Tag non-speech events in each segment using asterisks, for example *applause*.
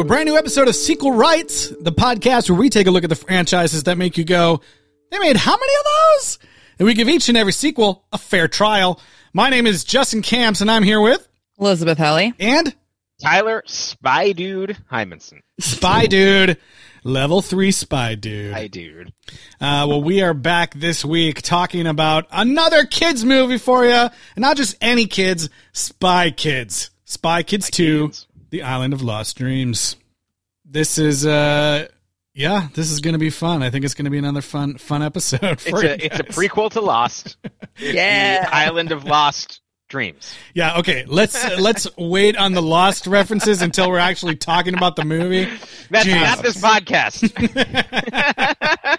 to a brand new episode of Sequel Rights, the podcast where we take a look at the franchises that make you go, they made how many of those? And we give each and every sequel a fair trial. My name is Justin Camps, and I'm here with Elizabeth Helly. and Tyler Spy Dude Hymanson. Spy Dude, level three Spy Dude. Hi, dude. Uh, well, we are back this week talking about another kids movie for you, and not just any kids, Spy Kids, Spy Kids Two, Kids. The Island of Lost Dreams. This is, uh, yeah, this is going to be fun. I think it's going to be another fun, fun episode It's *laughs* for you a it's a prequel to Lost. *laughs* Yeah. The Island of Lost Dreams. Yeah, okay. Let's uh, let's wait on the Lost references until we're actually talking about the movie. That's Jesus. not this podcast.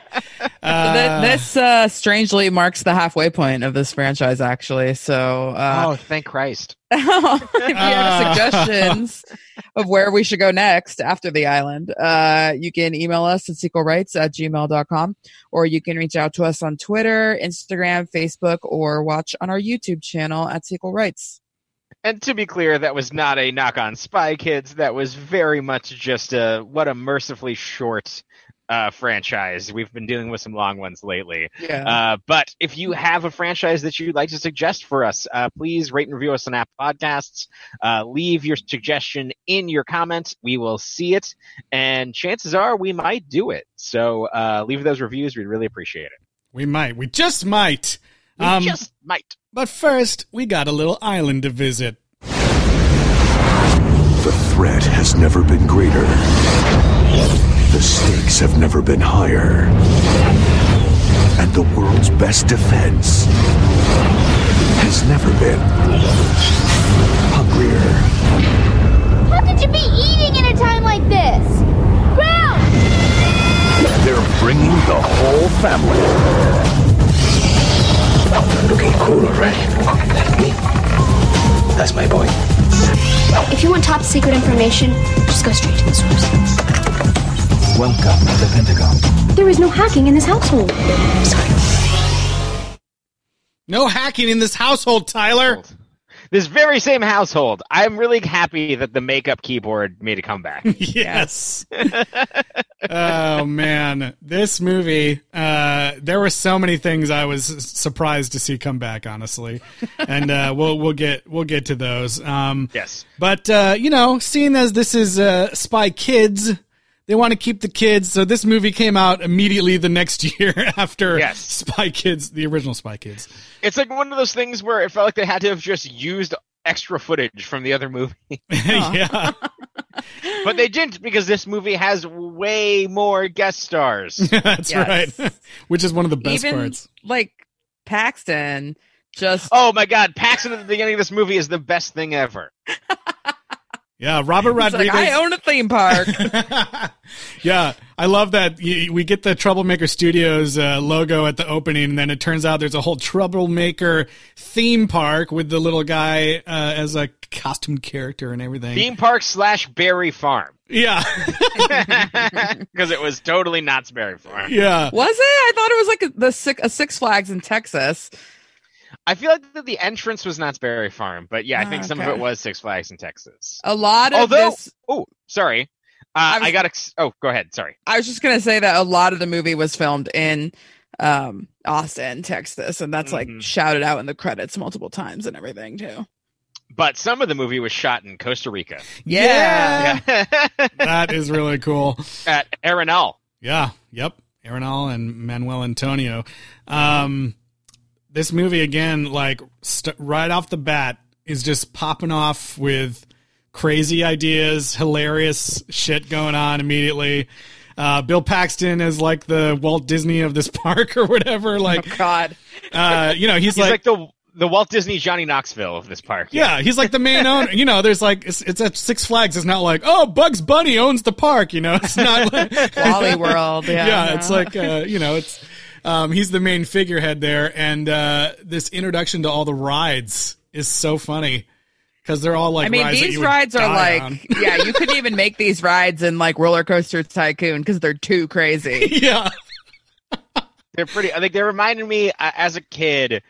*laughs* Uh, this uh, strangely marks the halfway point of this franchise, actually. So, uh, oh, thank Christ. *laughs* if you Uh. *laughs* have suggestions of where we should go next after the island, uh, you can email us at sequelrights at gmail.com or you can reach out to us on Twitter, Instagram, Facebook, or watch on our YouTube channel at Sequel Rights. And to be clear, that was not a knock on Spy Kids. That was very much just a what a mercifully short uh, franchise. We've been dealing with some long ones lately. Yeah. Uh, but if you have a franchise that you'd like to suggest for us, uh, please rate and review us on Apple Podcasts. Uh, leave your suggestion in your comment. We will see it, and chances are we might do it. So uh, leave those reviews. We'd really appreciate it. we might. We just might. We Um, just might. But first, we got a little island to visit. The threat has never been greater. The stakes have never been higher. And the world's best defense has never been hungrier. How could you be eating in a time like this? Ground! They're bringing the whole family. Looking cool already. Like me. That's my boy. If you want top secret information, just go straight to the source. Welcome to the Pentagon. There is no hacking in this household. No hacking in this household, Tyler. This very same household. I'm really happy that the makeup keyboard made a comeback. *laughs* Yes. *laughs* oh man, this movie. Uh, there were so many things I was surprised to see come back, honestly, *laughs* and uh, we'll we'll get we'll get to those. Um, yes. But uh, you know, seeing as this is uh, Spy Kids, they want to keep the kids. So this movie came out immediately the next *laughs* year after Yes. Spy Kids, the original Spy Kids. It's like one of those things where it felt like they had to have just used extra footage from the other movie. *laughs* *laughs* yeah, but they didn't because this movie has way more guest stars. that's Yes. right. Which is one of the best Even parts. like Paxton just oh my god, Paxton at the beginning of this movie is the best thing ever. Yeah, Robert He's like, Rodriguez. I own a theme park. *laughs* *laughs* yeah, I love that we get the Troublemaker Studios uh, logo at the opening, and then it turns out there's a whole Troublemaker theme park with the little guy uh, as a costumed character and everything. Theme park slash Berry Farm. Yeah, *laughs* Because it was totally Knott's Berry Farm. yeah. Was it? I thought it was like a, the Six, a Six Flags in Texas. I feel like that the entrance was Knott's Berry Farm, but yeah, I think Ah, some of it was Six Flags in Texas. A lot of Although, this. oh, sorry. Uh, I I, got. Ex- oh, go ahead. Sorry. I was just gonna say that a lot of the movie was filmed in um, Austin, Texas, and that's like Mhm. shouted out in the credits multiple times and everything too. But some of the movie was shot in Costa Rica. Yeah. Yeah. *laughs* that is really cool. At Arenal. Yeah, yep. Arenal and Manuel Antonio. Um, this movie again, like st- right off the bat, is just popping off with crazy ideas, hilarious shit going on immediately. Uh, Bill Paxton is like the Walt Disney of this *laughs* park or whatever. Like, Oh God, uh, you know, he's, He's like, like, the the Walt Disney Johnny Knoxville of this park. yeah, he's like the main *laughs* owner. You know, there's like it's, it's at Six Flags. It's not like oh, Bugs Bunny owns the park. You know, it's not like *laughs* Wally World. Yeah, yeah, it's like uh, you know, it's um, he's the main figurehead there, and uh, this introduction to all the rides is so funny because they're all like I mean, rides these rides are like, on. *laughs* yeah, you couldn't even make these rides in like Roller Coaster Tycoon because they're too crazy. *laughs* yeah, They're pretty. I think they reminded me uh, as a kid.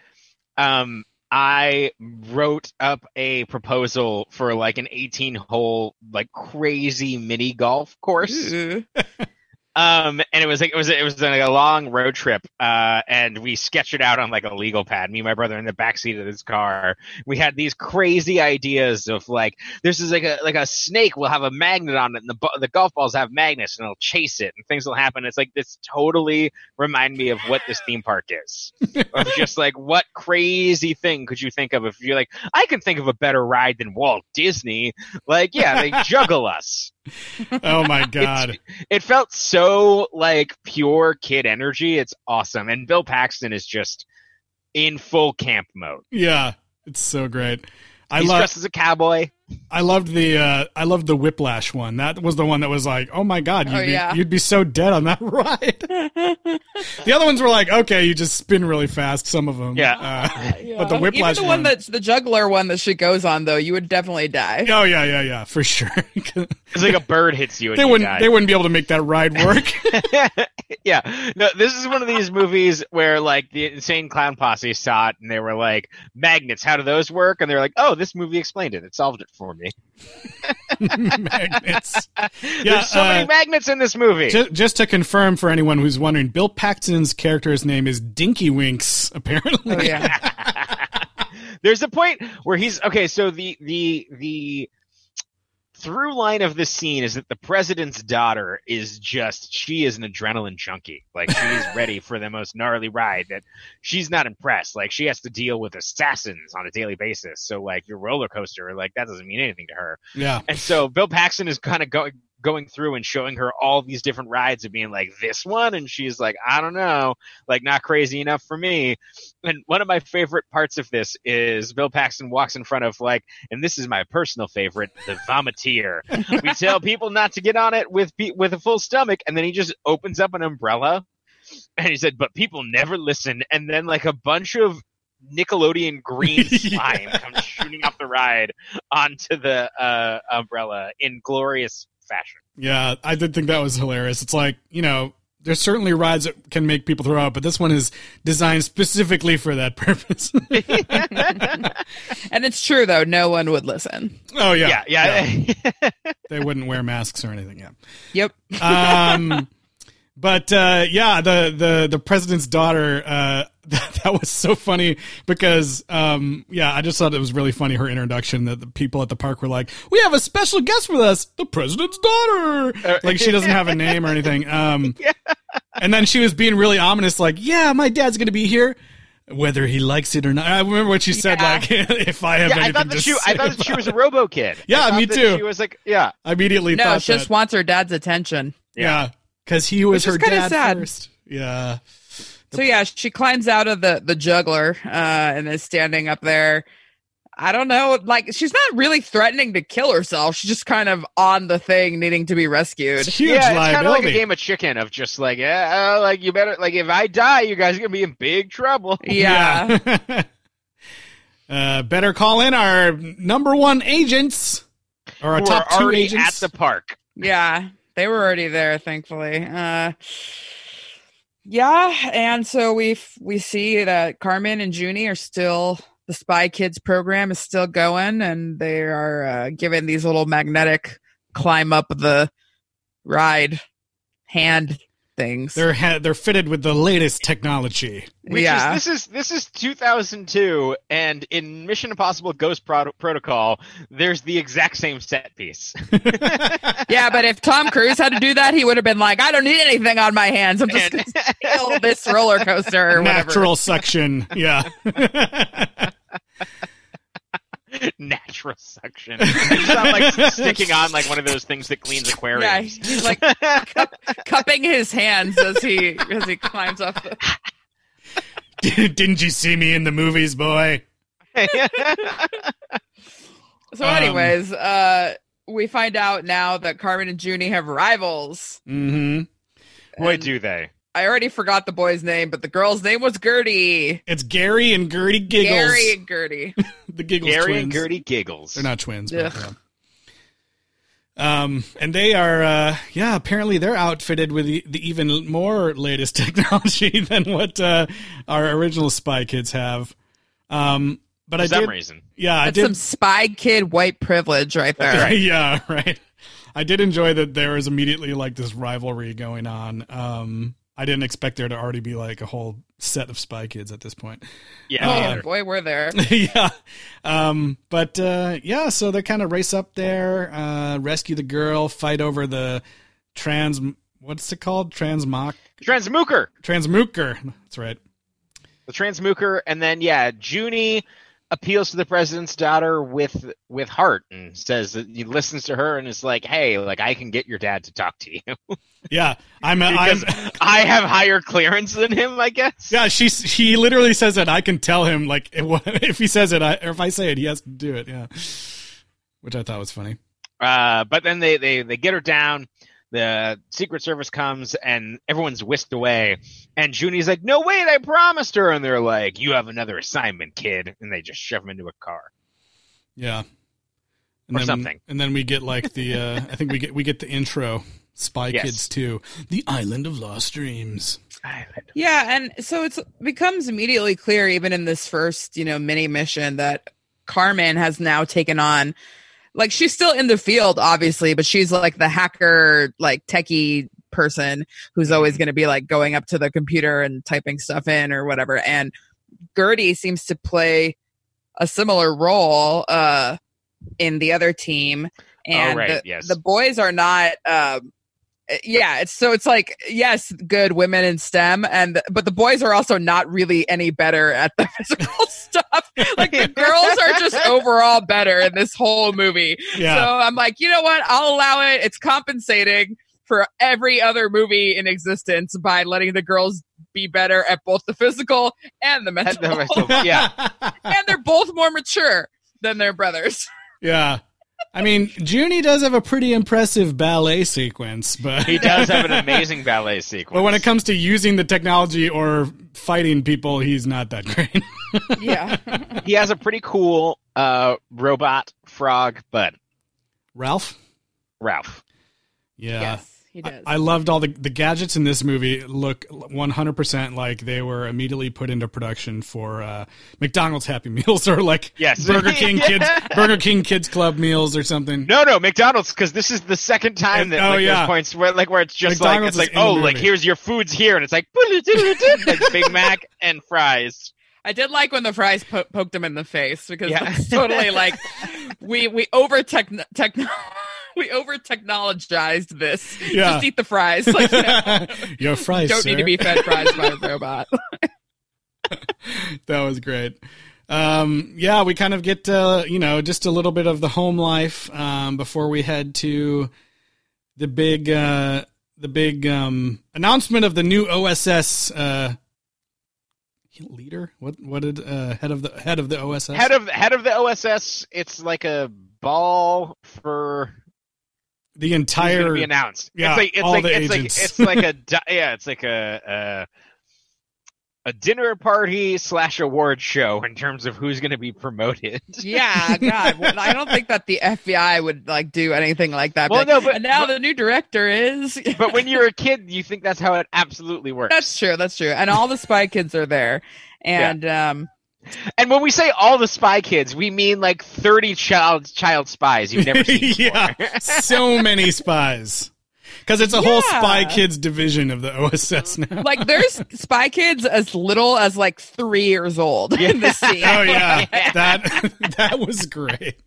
Um, I wrote up a proposal for like an 18 hole, like crazy mini golf course. *laughs* Um, and it was like it was it was like a long road trip. Uh, and we sketched it out on like a legal pad. Me and my brother in the back seat of this car. We had these crazy ideas of like this is like a like a snake will have a magnet on it, and the the golf balls have magnets, and it'll chase it, and things will happen. It's like this totally remind me of what this theme park is. of *laughs* just like what crazy thing could you think of if you're like I can think of a better ride than Walt Disney. Like yeah, they *laughs* juggle us Oh my *laughs* god. it felt so like pure kid energy. It's awesome. And Bill Paxton is just in full camp mode. Yeah, it's so great. I He's love dressed as a cowboy. I loved the uh I loved the Whiplash one. That was the one that was like, "Oh my god, you'd Oh, be yeah. you'd be so dead on that *laughs* ride." *laughs* the other ones were like, "Okay, you just spin really fast some of them." Yeah. Uh, *laughs* But the Whiplash Even the one one- that's the juggler one that she goes on though, you would definitely die. Oh yeah, yeah, yeah, for sure. It's like a bird hits you and they you wouldn't die. they wouldn't be able to make that ride work. yeah. No, this is one of these movies where like the insane clown posse saw it and they were like, magnets, how do those work? And they're like, oh, this movie explained it. It solved it for me. *laughs* Magnets. *laughs* Yeah, There's so uh, many magnets in this movie. Just, just to confirm for anyone who's wondering, Bill Paxton's character's name is Dinky Winks. *laughs* Apparently, Oh yeah. There's a point where he's okay. So the the the through line of this scene is that the president's daughter is just she is an adrenaline junkie. Like she's ready for the most gnarly ride. That she's not impressed. Like she has to deal with assassins on a daily basis. So like your roller coaster, like that doesn't mean anything to her. yeah. And so Bill Paxton is kind of going going through and showing her all these different rides and being like this one? And she's like I don't know. Like not crazy enough for me. And one of my favorite parts of this is Bill Paxton walks in front of like and this is my personal favorite the vomiteer we *laughs* tell people not to get on it with with a full stomach and then he just opens up an umbrella and he said but people never listen. And then like a bunch of Nickelodeon green *laughs* slime comes shooting off the ride onto the uh, umbrella in glorious fashion. Yeah, I did think that was hilarious. It's like, you know, there's certainly rides that can make people throw up, but this one is designed specifically for that *laughs* purpose. And it's true though, no one would listen. oh yeah. Yeah, yeah. *laughs* They wouldn't wear masks or anything, yeah. Yep. Um but uh yeah, the the the president's daughter uh that, *laughs* that was so funny because um yeah, I just thought it was really funny her introduction that the people at the park were like, "We have a special guest with us, the president's daughter." Like she doesn't have a name or anything. *laughs* Um And then she was being really ominous like, "Yeah, my dad's going to be here." Whether he likes it or not, I remember what she said. Yeah. Like, *laughs* if I have yeah, I anything thought that to she, say I thought that she was a Robo Kid. Yeah, me too. She was like, yeah, I immediately No, thought she just wants her dad's attention. Yeah, because he was her kinda dad sad. first. Yeah, So yeah, she climbs out of the the juggler uh, and is standing up there. I don't know, like she's not really threatening to kill herself. She's just kind of on the thing, needing to be rescued. it's huge yeah. It's kind of like a game of chicken of just like, yeah, uh, like you better, like if I die, you guys are gonna be in big trouble. *laughs* Yeah. Yeah. *laughs* uh, better call in our number one agents or our Who top are two agents. at the park. Yeah, they were already there, thankfully. Uh, yeah, and so we we see that Carmen and Junie are still the Spy Kids program is still going, and they are uh, given these little magnetic climb up the ride hand things. they're ha- they're fitted with the latest technology. Which yeah, is this is this is 2002, and in Mission Impossible Ghost Pro- Protocol, there's the exact same set piece. *laughs* yeah, but if Tom Cruise had to do that, he would have been like, "I don't need anything on my hands. I'm just gonna sail *laughs* this roller coaster or whatever." Natural suction. Yeah. *laughs* *laughs* Natural suction. It's not like *laughs* sticking on like one of those things that cleans aquariums. Yeah, he's like cup, cupping his hands as he as he climbs up. *laughs* The, Didn't you see me in the movies, boy? so, Um, anyways, uh, we find out now that Carmen and Junie have rivals. Mm-hmm. Boy, And do they. I already forgot the boy's name, but the girl's name was Gertie. It's Gary and Gertie Giggles. Gary and *laughs* Gertie. the Giggles Gary twins. and Gertie giggles. They're not twins. But, Ugh. yeah. Um, and they are, uh, yeah, apparently they're outfitted with the, the even more latest *laughs* technology than what uh, our original Spy Kids have. Um, but for I some did. reason. Yeah, I did. some spy kid white privilege right there. *laughs* yeah, right. I did enjoy that there was immediately like this rivalry going on. Um, I didn't expect there to already be like a whole set of spy kids at this point. Yeah, Oh boy, we're there. *laughs* yeah. Um, but uh, yeah, so they kind of race up there, uh, rescue the girl, fight over the trans. What's it called? Transmock. Transmooker. Transmooker. That's right. the transmooker, and then yeah, Junie appeals to the president's daughter with with heart and says that he listens to her and is like, "Hey, like I can get your dad to talk to you *laughs* Yeah, I'm. I'm I have higher clearance than him, I guess." yeah, she he literally says that I can tell him like *laughs* if he says it, I, or if I say it, he has to do it. Yeah, which I thought was funny. Uh, but then they they they get her down. The Secret Service comes and everyone's whisked away. And Junie's like, "No, wait, I promised her." And they're like, "You have another assignment, kid." And they just shove him into a car. Yeah, and Or then, something. And then we get like the uh, I think we get we get the intro. Spy Yes. Kids 2, The Island of Lost Dreams. Yeah, and so it's becomes immediately clear, even in this first, you know, mini mission, that Carmen has now taken on, like, she's still in the field, obviously, but she's like the hacker, like techie person who's always going to be like going up to the computer and typing stuff in or whatever. And Gertie seems to play a similar role uh, in the other team. And right, the, yes. the boys are not. Um, Uh, yeah it's so it's like yes good women in stem and but the boys are also not really any better at the *laughs* physical stuff like the girls are just *laughs* overall better in this whole movie Yeah. so i'm like you know what i'll allow it it's compensating for every other movie in existence by letting the girls be better at both the physical and the mental And the- yeah. *laughs* and they're both more mature than their brothers Yeah. I mean, Junie does have a pretty impressive ballet sequence, but He does have an *laughs* amazing ballet sequence. but when it comes to using the technology or fighting people, he's not that great. *laughs* yeah *laughs* he has a pretty cool uh, robot frog, but Ralph? Ralph. Yeah. yes he does I loved all the the gadgets in this movie look 100% like they were immediately put into production for uh, McDonald's Happy Meals *laughs* or like Yes. Burger King *laughs* Yeah. kids Burger King Kids Club meals or something. No, no, McDonald's, because this is the second time that Oh, like, yeah. points where like where it's just McDonald's like it's like oh like here's your food's here and it's like like Big Mac and fries. I did like when the fries po- poked him in the face because Yeah. that's totally like we we over techn techno *laughs* we over technologized this. Yeah. Just eat the fries. Like, you know, *laughs* Your fries, don't need to be fed fries by a *laughs* robot. that was great. Um, yeah, we kind of get uh, you know just a little bit of the home life um, before we head to the big uh, the big um, announcement of the new OSS uh, leader. What what did uh, head of the head of the OSS? Head of head of the OSS, it's like a ball for the entire gonna be announced. yeah, it's like it's all like the it's like agents. it's like a *laughs* yeah, it's like a. a a dinner party slash award show in terms of who's going to be promoted. yeah, God, well, I don't think that the FBI would like do anything like that. Well, like, no, but- "And now but- the new director is. *laughs* but when you're a kid, you think that's how it absolutely works. that's true. That's true. And all the spy kids are there, and um, And when we say all the spy kids, we mean like 30 child child spies you've never *laughs* seen before. yeah, so many spies. Because it's a whole spy kids division of the OSS now. like there's spy kids as little as like three years old in this scene. Oh yeah, *laughs* that *laughs* that was great.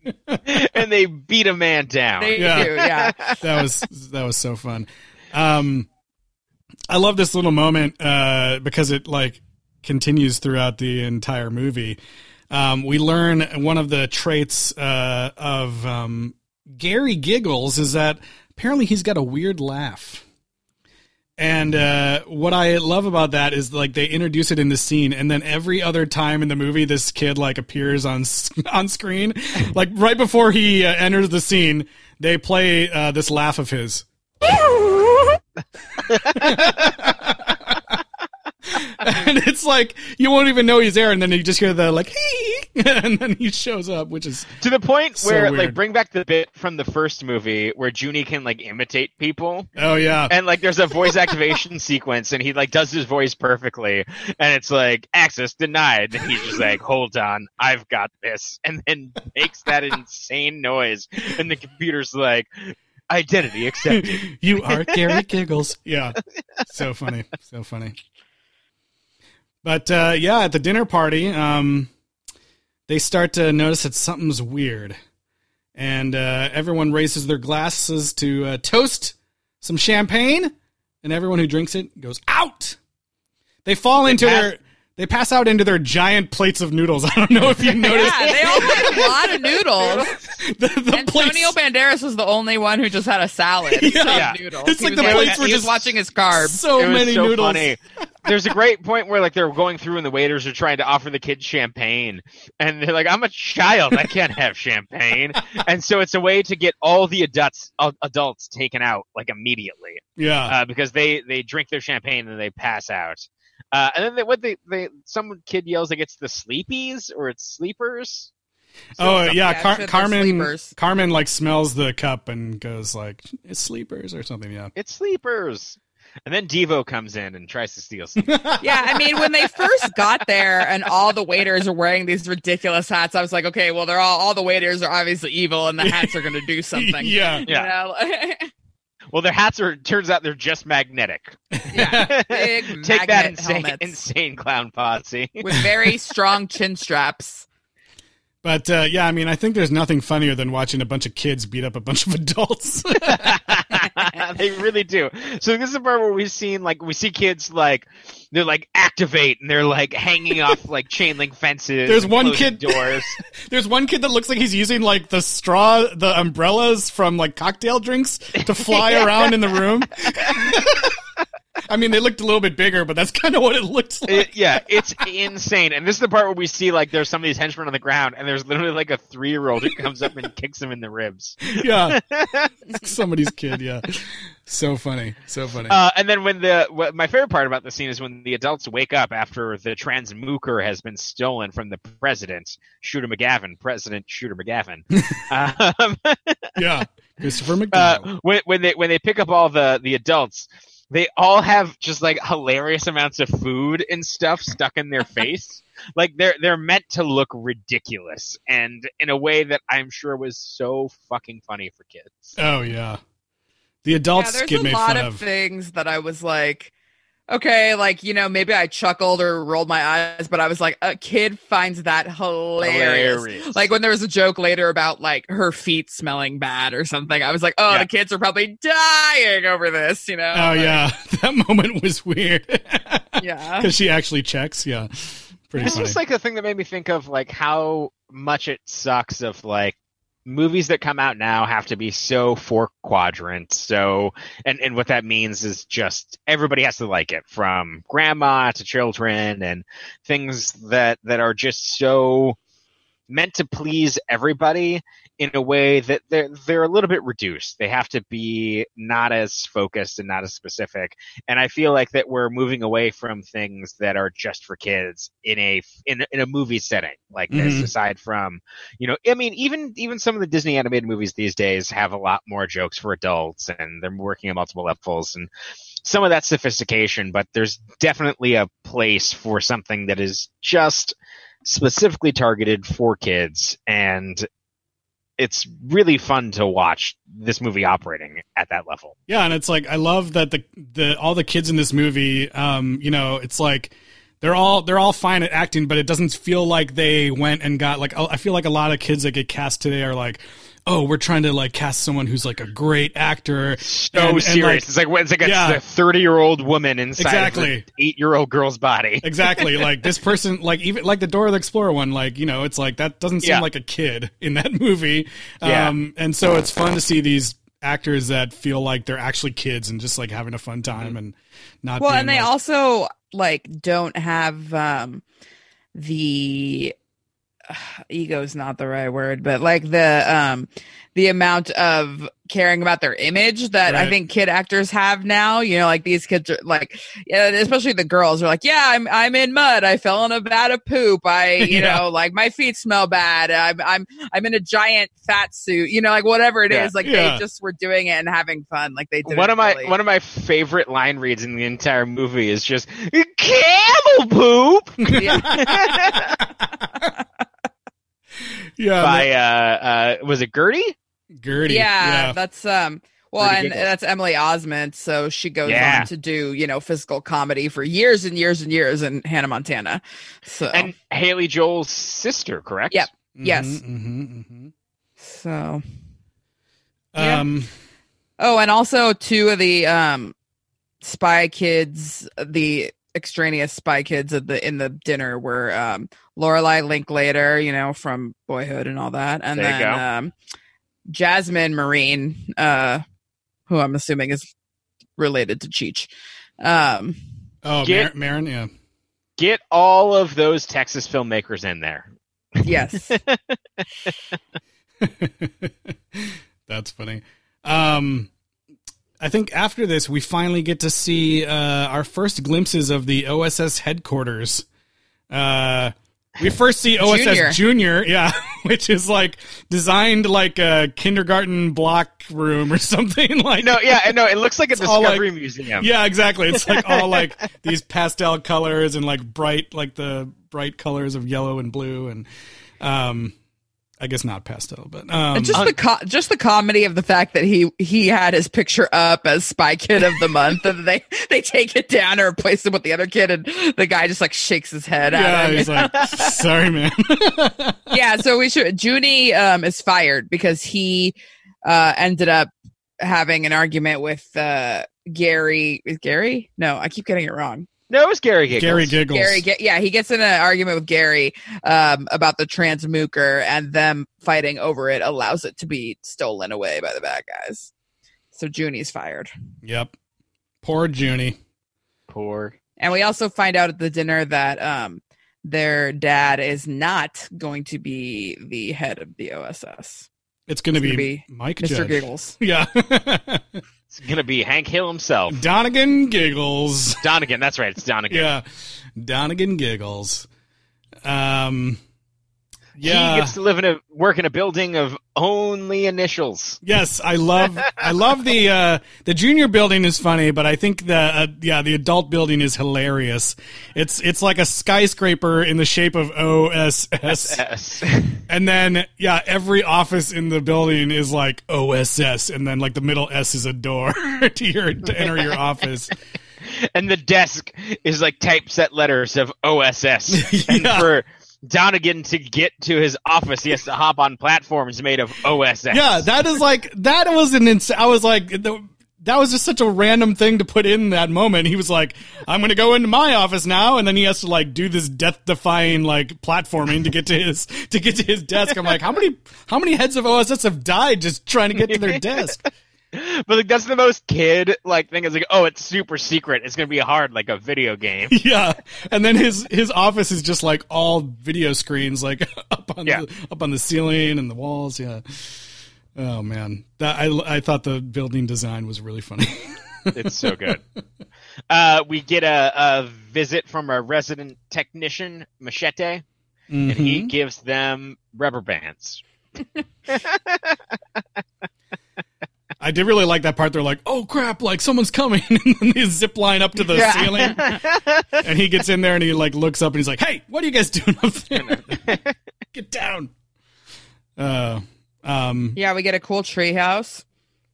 and they beat a man down. They Yeah. do, yeah. That was that was so fun. Um, I love this little moment uh, because it like continues throughout the entire movie. Um, we learn one of the traits uh, of um, Gary Giggles is that apparently he's got a weird laugh. And uh, what I love about that is like they introduce it in the scene, and then every other time in the movie, this kid like appears on *laughs* on screen. like right before he uh, enters the scene, they play uh, this laugh of his. *laughs* and it's like you won't even know he's there, and then you just hear the like, "Hey," *laughs* and then he shows up, which is To the point So where weird. like bring back the bit from the first movie where Junie can like imitate people. oh yeah, And like there's a voice activation *laughs* sequence and he like does his voice perfectly and it's like access denied and he's just like hold on I've got this *laughs* and then makes that insane noise and the computer's like identity accepted. you are Gary Giggles. Yeah, so funny, so funny. But uh, yeah, at the dinner party, um, they start to notice that something's weird, and uh, everyone raises their glasses to uh, toast some champagne, and everyone who drinks it goes out. They fall into pass- their. They pass out into their giant plates of noodles. *laughs* I don't know if you noticed. *laughs* Yeah, they all had a lot of noodles. *laughs* the, the plates- Antonio Banderas was the only one who just had a salad instead Yeah. noodles. It's He like the able- plates were just- watching his carbs. so it was many so noodles. funny. There's a great point where like they're going through and the waiters are trying to offer the kids champagne and they're like, I'm a child, I can't have champagne. and so it's a way to get all the adults uh, adults taken out like immediately. Yeah, uh, because they they drink their champagne and they pass out. Uh, and then they, what they they some kid yells like it's the sleepies or it's sleepers. Oh yeah, yeah, Car- Carmen. Carmen like smells the cup and goes like, "It's sleepers" or something. Yeah. It's sleepers. And then Devo comes in and tries to steal something. *laughs* Yeah, I mean, when they first got there and all the waiters are wearing these ridiculous hats, I was like, okay, well, they're all all the waiters are obviously evil, and the *laughs* hats are going to do something. yeah. You Yeah. *laughs* well, their hats are turns out they're just magnetic. yeah, big Take that magnet insane, helmets insane clown posse. with very strong chin straps. But uh, yeah, I mean, I think there's nothing funnier than watching a bunch of kids beat up a bunch of *laughs* adults. *laughs* they really do. So this is the part where we've seen like we see kids like they're like activate and they're like hanging off *laughs* like chain link fences. There's one kid- doors. there's one kid that looks like he's using like the straw, the umbrellas from like cocktail drinks to fly around in the room. I mean, they looked a little bit bigger, but that's *laughs* kind of what it looks like. It- yeah, *laughs* it's insane. And this is the part where we see like there's some of these henchmen on the ground, and there's literally like a three year old who comes up and kicks him in the ribs. yeah, *laughs* somebody's kid. Yeah, so funny, so funny. Uh, and then when the what, my favorite part about the scene is when the adults wake up after the transmooker has been stolen from the president, Shooter McGavin, President Shooter McGavin. um, yeah, Christopher McDonald. uh, when, when they when they pick up all the the adults, they all have just like hilarious amounts of food and stuff stuck in their *laughs* face. Like they're they're meant to look ridiculous, and in a way that I'm sure was so fucking funny for kids. oh yeah, the adults yeah, there's get a made lot fun of, of. things that I was like, okay, like you know, maybe I chuckled or rolled my eyes, but I was like, a kid finds that hilarious. Hilarious. Like when there was a joke later about like her feet smelling bad or something, I was like, oh, Yeah. the kids are probably dying over this, you know? Oh Like, yeah, *laughs* that moment was weird. *laughs* yeah. because she actually checks. Yeah, pretty This funny. was like the thing that made me think of like how much it sucks of like movies that come out now have to be so four quadrant so and and what that means is just everybody has to like it from grandma to children and things that that are just so meant to please everybody in a way that they're they're a little bit reduced. They have to be not as focused and not as specific. And I feel like that we're moving away from things that are just for kids in a in in a movie setting like this. Mhm. Aside from, you know, I mean, even even some of the Disney animated movies these days have a lot more jokes for adults, and they're working at multiple levels and some of that sophistication. But there's definitely a place for something that is just specifically targeted for kids and it's really fun to watch this movie operating at that level. Yeah, and it's like I love that the the all the kids in this movie, um, you know, it's like they're all they're all fine at acting, but it doesn't feel like they went and got like I feel like a lot of kids that get cast today are like, oh, we're trying to like cast someone who's like a great actor. So And- and, serious. like- it's like it's like a Yeah. thirty year old woman inside Exactly. an eight year old girl's body. *laughs* Exactly, like this person, like even like the Dora the Explorer one, like you know, it's like that doesn't seem Yeah. like a kid in that movie. Yeah. Um, and so it's fun to see these actors that feel like they're actually kids and just like having a fun time Mm-hmm. and not. well being, and they like- also like don't have um the *sighs* ego is not the right word but like the um the amount of caring about their image that I think kid actors have now. You know, like these kids are like, yeah, especially the girls are like, yeah, I'm I'm in mud. I fell in a vat of poop. I, *laughs* you Yeah. know, like my feet smell bad. I'm I'm I'm in a giant fat suit. You know, like whatever it is. Yeah. Like Yeah. they just were doing it and having fun. Like they did one of my really. one of my favorite line reads in the entire movie is just camel poop *laughs* *laughs* Yeah. yeah, by uh uh was it Gertie? Gertie. yeah, that's um well Pretty and giggles. that's emily osment so she goes Yeah. on to do you know physical comedy for years and years and years in hannah montana so And Haley Joel's sister, correct? Yep. Mhm, yes. mhm, mhm. so Yeah. Um, oh and also two of the um spy kids the extraneous spy kids at the in the dinner were um lorelei linklater you know from boyhood and all that and There then um jasmine marine uh who i'm assuming is related to cheech um oh, Get- Mar- Marin, yeah. Get all of those Texas filmmakers in there. yes *laughs* *laughs* That's funny. Um, I think after this, we finally get to see uh, our first glimpses of the OSS headquarters. Uh, we first see OSS Junior. Junior, yeah, *laughs* which is like designed like a kindergarten block room or *laughs* something like. No, yeah, no, it looks like a *laughs* It's all Discovery like- Museum. Yeah, exactly. It's like all like these pastel colors and like bright, like the bright colors of yellow and blue, and um, I guess not pastel, but um, just the co- just the comedy of the fact that he he had his picture up as spy kid of the month and they *laughs* they take it down or replace it with the other kid and the guy just like shakes his head yeah, he's like, *laughs* sorry, man. *laughs* yeah so we should junie um is fired because he uh ended up having an argument with uh gary is gary? No i keep getting it wrong No, it was Gary Giggles. Gary giggles. Gary, yeah, he gets in an argument with Gary um, about the transmooker, and them fighting over it allows it to be stolen away by the bad guys. So Junie's fired, Yep. Poor Junie. Poor. and we also find out at the dinner that um, their dad is not going to be the head of the OSS, It's going to be, be Mike Mr. Judge. Giggles. *laughs* Yeah. *laughs* It's gonna be Hank Hill himself. Donnagon giggles. Donnagon, that's right. It's Donnagon. Yeah. Donnagon giggles. Um, yeah. He gets to live in a work in a building of only initials. Yes, I love I love the uh the junior building is funny, but I think the uh, yeah, the adult building is hilarious. It's it's like a skyscraper in the shape of OSS. And then yeah, every office in the building is like OSS and then like the middle S is a door *laughs* to your to enter your office. *laughs* and the desk is like typeset letters of OSS. *laughs* And for Donnagon to get to his office, he has to hop on platforms made of OSS. Yeah, that is like that was an ins- I was like the, that was just such a random thing to put in that moment. He was like, "I'm going to go into my office now," and then he has to like do this death-defying like platforming to get to his to get to his desk. I'm like, how many how many heads of OSS have died just trying to get to their *laughs* desk? *laughs* But like that's the most kid like thing is like, oh, it's super secret. It's gonna be hard like a video game. *laughs* yeah, and then his his office is just like all video screens like *laughs* up on Yeah. the, up on the ceiling and the walls. Yeah. Oh man, that I I thought the building design was really funny. It's so good. Uh, we get a, a visit from a resident technician, Machete, and he Mhm. gives them rubber bands. I did really like that part. They're like, "Oh crap! Like someone's coming!" *laughs* and then they zip line up to the Yeah. ceiling, *laughs* and he gets in there and he like looks up and he's like, "Hey, what are you guys doing up there? *laughs* Get down!" Uh, um, Yeah, we get a cool treehouse.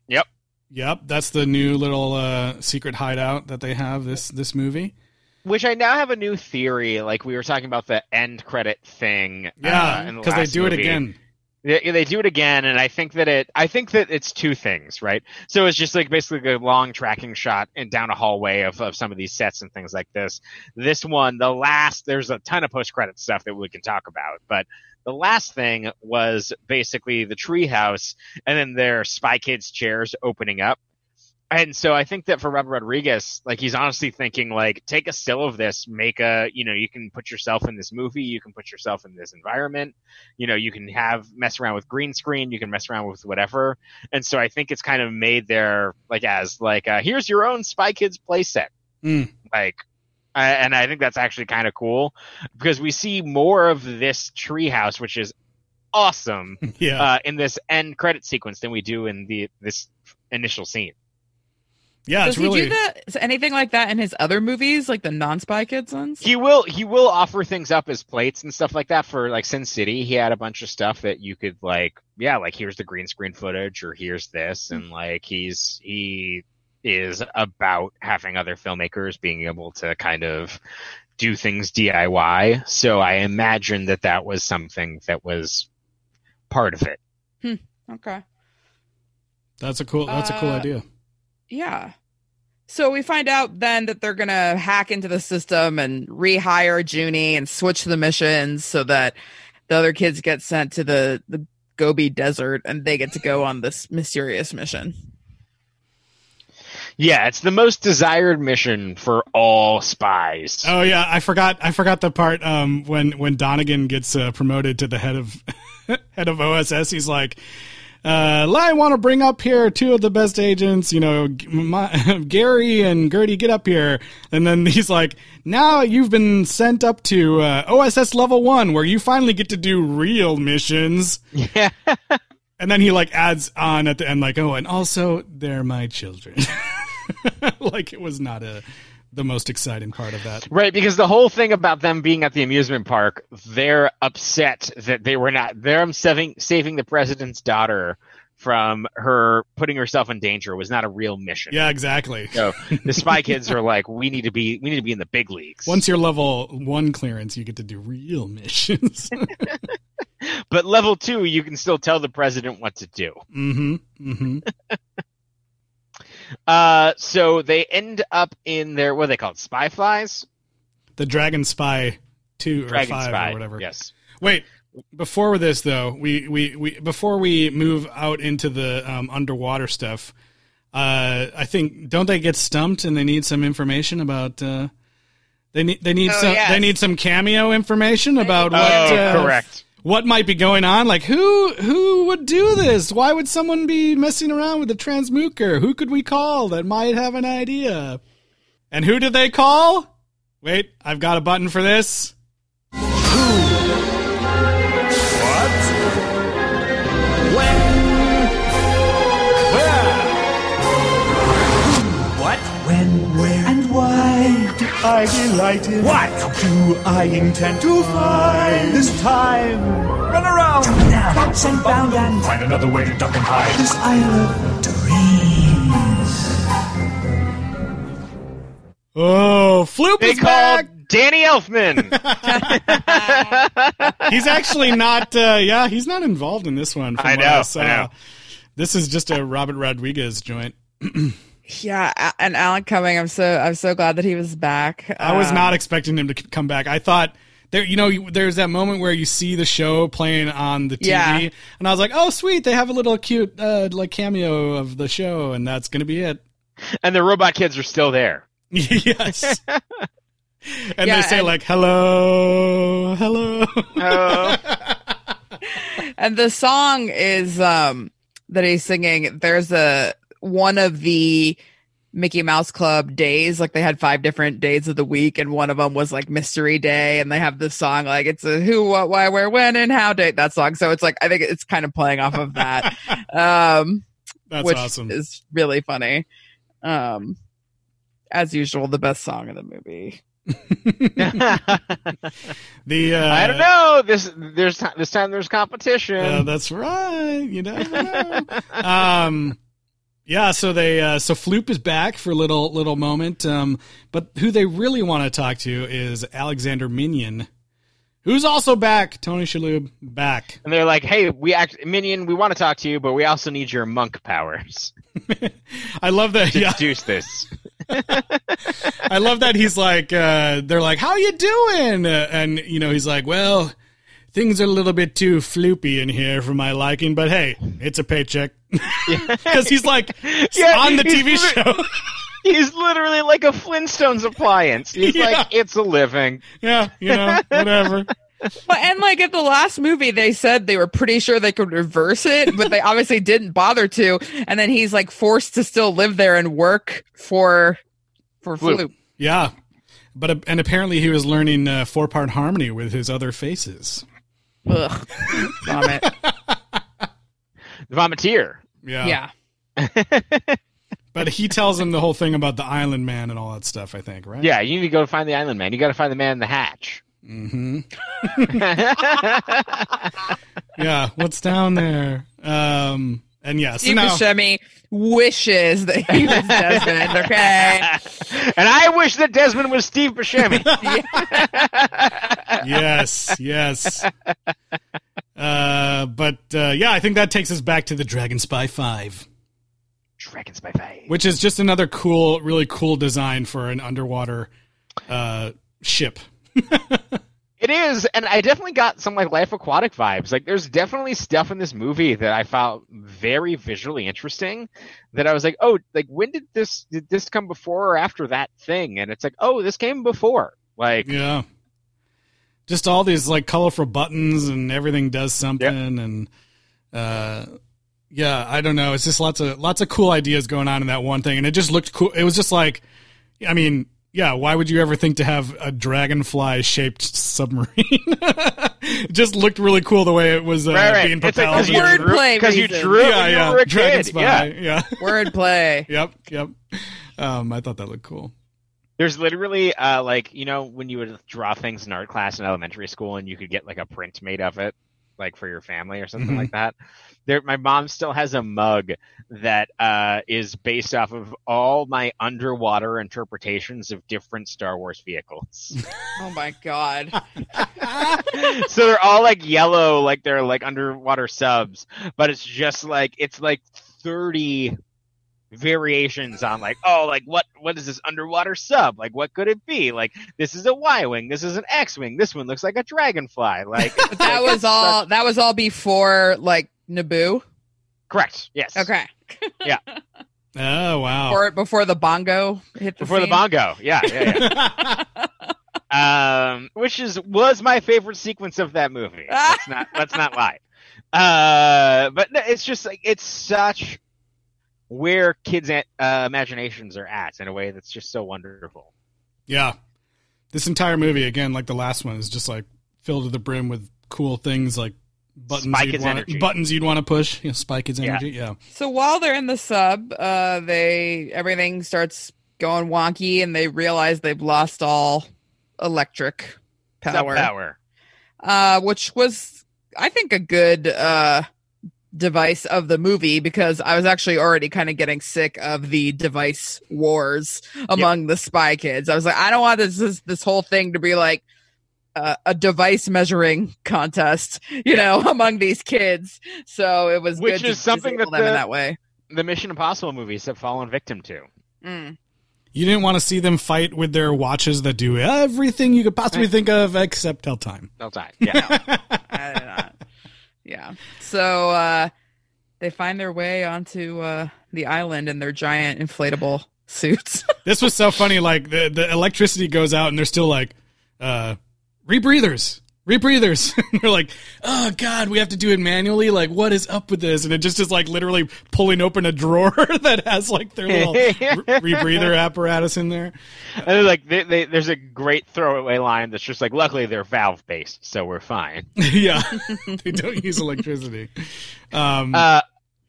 Yep. yep, that's the new little uh, secret hideout that they have this this movie. Which I now have a new theory. Like we were talking about the end credit thing. uh, Yeah, in the because they last do it again. They, they do it again, and I think that it. I think that it's two things, right? So it's just like basically a long tracking shot and down a hallway of, of some of these sets and things like this. This one, the last, there's a ton of post credit stuff that we can talk about, but the last thing was basically the treehouse, and then their Spy Kids chairs opening up. And so I think that for Robert Rodriguez, like he's honestly thinking like take a still of this, make a you know you can put yourself in this movie, you can put yourself in this environment, you know you can have mess around with green screen, you can mess around with whatever, and so I think it's kind of made there like as like uh, here's your own Spy Kids playset, Mm. like. I and I think that's actually kind of cool because we see more of this treehouse, which is awesome *laughs* Yeah. uh, in this end credit sequence than we do in the this initial scene. Yeah, Does it's really he do that? Is anything like that in his other movies, like the non-Spy Kids ones? He will he will offer things up as plates and stuff like that for like Sin City. He had a bunch of stuff that you could like yeah, like here's the green screen footage or here's this and like he's he is about having other filmmakers being able to kind of do things DIY. So I imagine that that was something that was part of it. Okay. that's a cool that's a cool Uh, idea. Yeah. So we find out then that they're gonna hack into the system and rehire Junie and switch the missions so that the other kids get sent to the the Gobi Desert and they get to go on this mysterious mission. Yeah, it's the most desired mission for all spies. Oh yeah, I forgot. I forgot the part um, when when Donnagon gets uh, promoted to the head of *laughs* head of OSS. He's like, uh, "I want to bring up here two of the best agents. You know, *laughs* my, Gary and Gertie, get up here." And then he's like, "Now you've been sent up to uh, OSS level one, where you finally get to do real missions." Yeah. *laughs* And then he like adds on at the end, like, "Oh, and also they're my children." *laughs* like it was not a the most exciting part of that. Right, because the whole thing about them being at the amusement park, they're upset that they were not. They're saving saving the president's daughter from her putting herself in danger was not a real mission. Yeah, exactly. So *laughs* the spy kids are like, we need to be we need to be in the big leagues. Once you're level one clearance, you get to do real missions. *laughs* but level two, you can still tell the president what to do. mm-hmm. Mm-hmm. *laughs* Uh, so they end up in their what are they called spy flies, The Dragon Spy two or five spy, or whatever. Yes. Wait, before this though, we, we, we before we move out into the um, underwater stuff, uh, I think don't they get stumped and they need some information about uh, they need they need Oh, some yes. they need some cameo information about Oh, what uh, correct. What might be going on. Like who who would do this? Why would someone be messing around with the transmooker? Who could we call that might have an idea? And who did they call? Wait, I've got a button for this. I delighted? What do I intend to find this time? Run around, down, bounce and bound and find another way to duck and hide. This isle of dreams. Oh, Floop They is back. Danny Elfman. *laughs* He's actually not. Uh, yeah, he's not involved in this one. from I what know, saw. I know. This is just a Robert Rodriguez joint. *clears throat* Yeah, and Alan Cumming, I'm so I'm so glad that he was back. I was Um, not expecting him to come back. I thought there, you know, there's that moment where you see the show playing on the TV, Yeah. and I was like, oh, sweet, they have a little cute uh, like cameo of the show, and that's gonna be it. and the robot kids are still there. *laughs* *laughs* yes. And Yeah, they say and- like, "Hello, hello." Oh. *laughs* and the song is um that he's singing there's a one of the mickey mouse club days like they had five different days of the week and one of them was like mystery day and they have this song like it's a who what why where when and how date that song so it's like i think it's kind of playing off of that *laughs* um That's which awesome. is really funny um as usual the best song in the movie *laughs* the uh, I don't know. This there's this time there's competition. Uh, that's right. You know. um, yeah. So they uh, so Floop is back for a little little moment. Um, but who they really want to talk to is Alexander Minion, who's also back. Tony Shalhoub back. and they're like, "Hey, we act minion. We want to talk to you, but we also need your monk powers *laughs* I love that. to Yeah, this." *laughs* I love that he's like, uh, they're like, "How you doing?" Uh, and you know, he's like, "Well." Things are a little bit too floopy in here for my liking, but hey, it's a paycheck. Because *laughs* he's like *laughs* Yeah, on the TV li- show. *laughs* He's literally like a Flintstones appliance. He's Yeah. like, it's a living. yeah, you know, whatever. Well, and like at the last movie, they said they were pretty sure they could reverse it, but they obviously didn't bother to. And then he's like forced to still live there and work for for Floop. Floop. Yeah. But and apparently he was learning uh, four part harmony with his other faces. Ugh, vomit. *laughs* Vomiteer. Yeah. Yeah, *laughs* But he tells him the whole thing about the Island Man and all that stuff. I think, right? Yeah, you need to go find the island man. You got to find the man in the hatch. hmm *laughs* Yeah. What's down there? Um. And yes, Steve now, Buscemi wishes that he was *laughs* Desmond. Okay, and I wish that Desmond was Steve Buscemi. *laughs* yes, yes. Uh, but uh, yeah, I think that takes us back to the Dragon Spy Five, Dragon Spy Five. which is just another cool, really cool design for an underwater uh, ship. *laughs* It is, and I definitely got some like Life Aquatic vibes. Like, there's definitely stuff in this movie that I found very visually interesting. That I was like, oh, like when did this did this come before or after that thing? And it's like, oh, this came before. Like, Yeah. Just all these like colorful buttons and everything does something and uh yeah, I don't know. It's just lots of lots of cool ideas going on in that one thing and it just looked cool. It was just like I mean, yeah, why would you ever think to have a dragonfly shaped submarine? it *laughs* just looked really cool the way it was uh, right, right. being It's like propelled. because you, Wordplay drew- 'cause you drew yeah, when yeah. you were a Dragon kid. Yeah. yeah. wordplay. *laughs* Yep, yep. Um, I thought that looked cool. There's literally uh like you know when you would draw things in art class in elementary school and you could get like a print made of it like for your family or something Mhm. like that. There my mom still has a mug that uh is based off of all my underwater interpretations of different Star Wars vehicles. *laughs* Oh my god. *laughs* so they're all like yellow like they're like underwater subs, but it's just like it's like 30 variations on like oh like what what is this underwater sub like what could it be like this is a y-wing this is an x-wing this one looks like a dragonfly like *laughs* But that was all. That was all before like Naboo. correct yes Okay, Yeah. *laughs* Oh wow. or before the bongo hit the before the bongo yeah yeah, yeah. *laughs* um which is was my favorite sequence of that movie let's not let's not lie uh but no, it's just like it's such where kids uh, imaginations are at in a way that's just so wonderful Yeah. This entire movie, again, like the last one, is just like filled to the brim with cool things like buttons Spike you'd want buttons you'd want to push. Yeah, spike its energy. Yeah. So while they're in the sub, uh, they everything starts going wonky, and they realize they've lost all electric Sub power, power uh, which was, I think, a good uh, device of the movie because I was actually already kind of getting sick of the device wars among the spy kids. I was like, I don't want this this, this whole thing to be like. Uh, a device measuring contest, you know, *laughs* among these kids. So it was Which good is to something disable that them in the- that way. the mission impossible movies have fallen victim to Mm. You didn't want to see them fight with their watches that do everything you could possibly think of except tell time. Tell time yeah *laughs* I did not. Yeah. So uh, they find their way onto uh, the island in their giant inflatable suits. *laughs* This was so funny. Like the, the electricity goes out and they're still like, uh, rebreathers, rebreathers. *laughs* they're like, oh God, we have to do it manually. Like, what is up with this? And it just is like literally pulling open a drawer *laughs* that has like their little re- *laughs* rebreather apparatus in there. and like they, they, there's a great throwaway line that's just like luckily they're valve based so we're fine yeah, they don't use electricity. Um, uh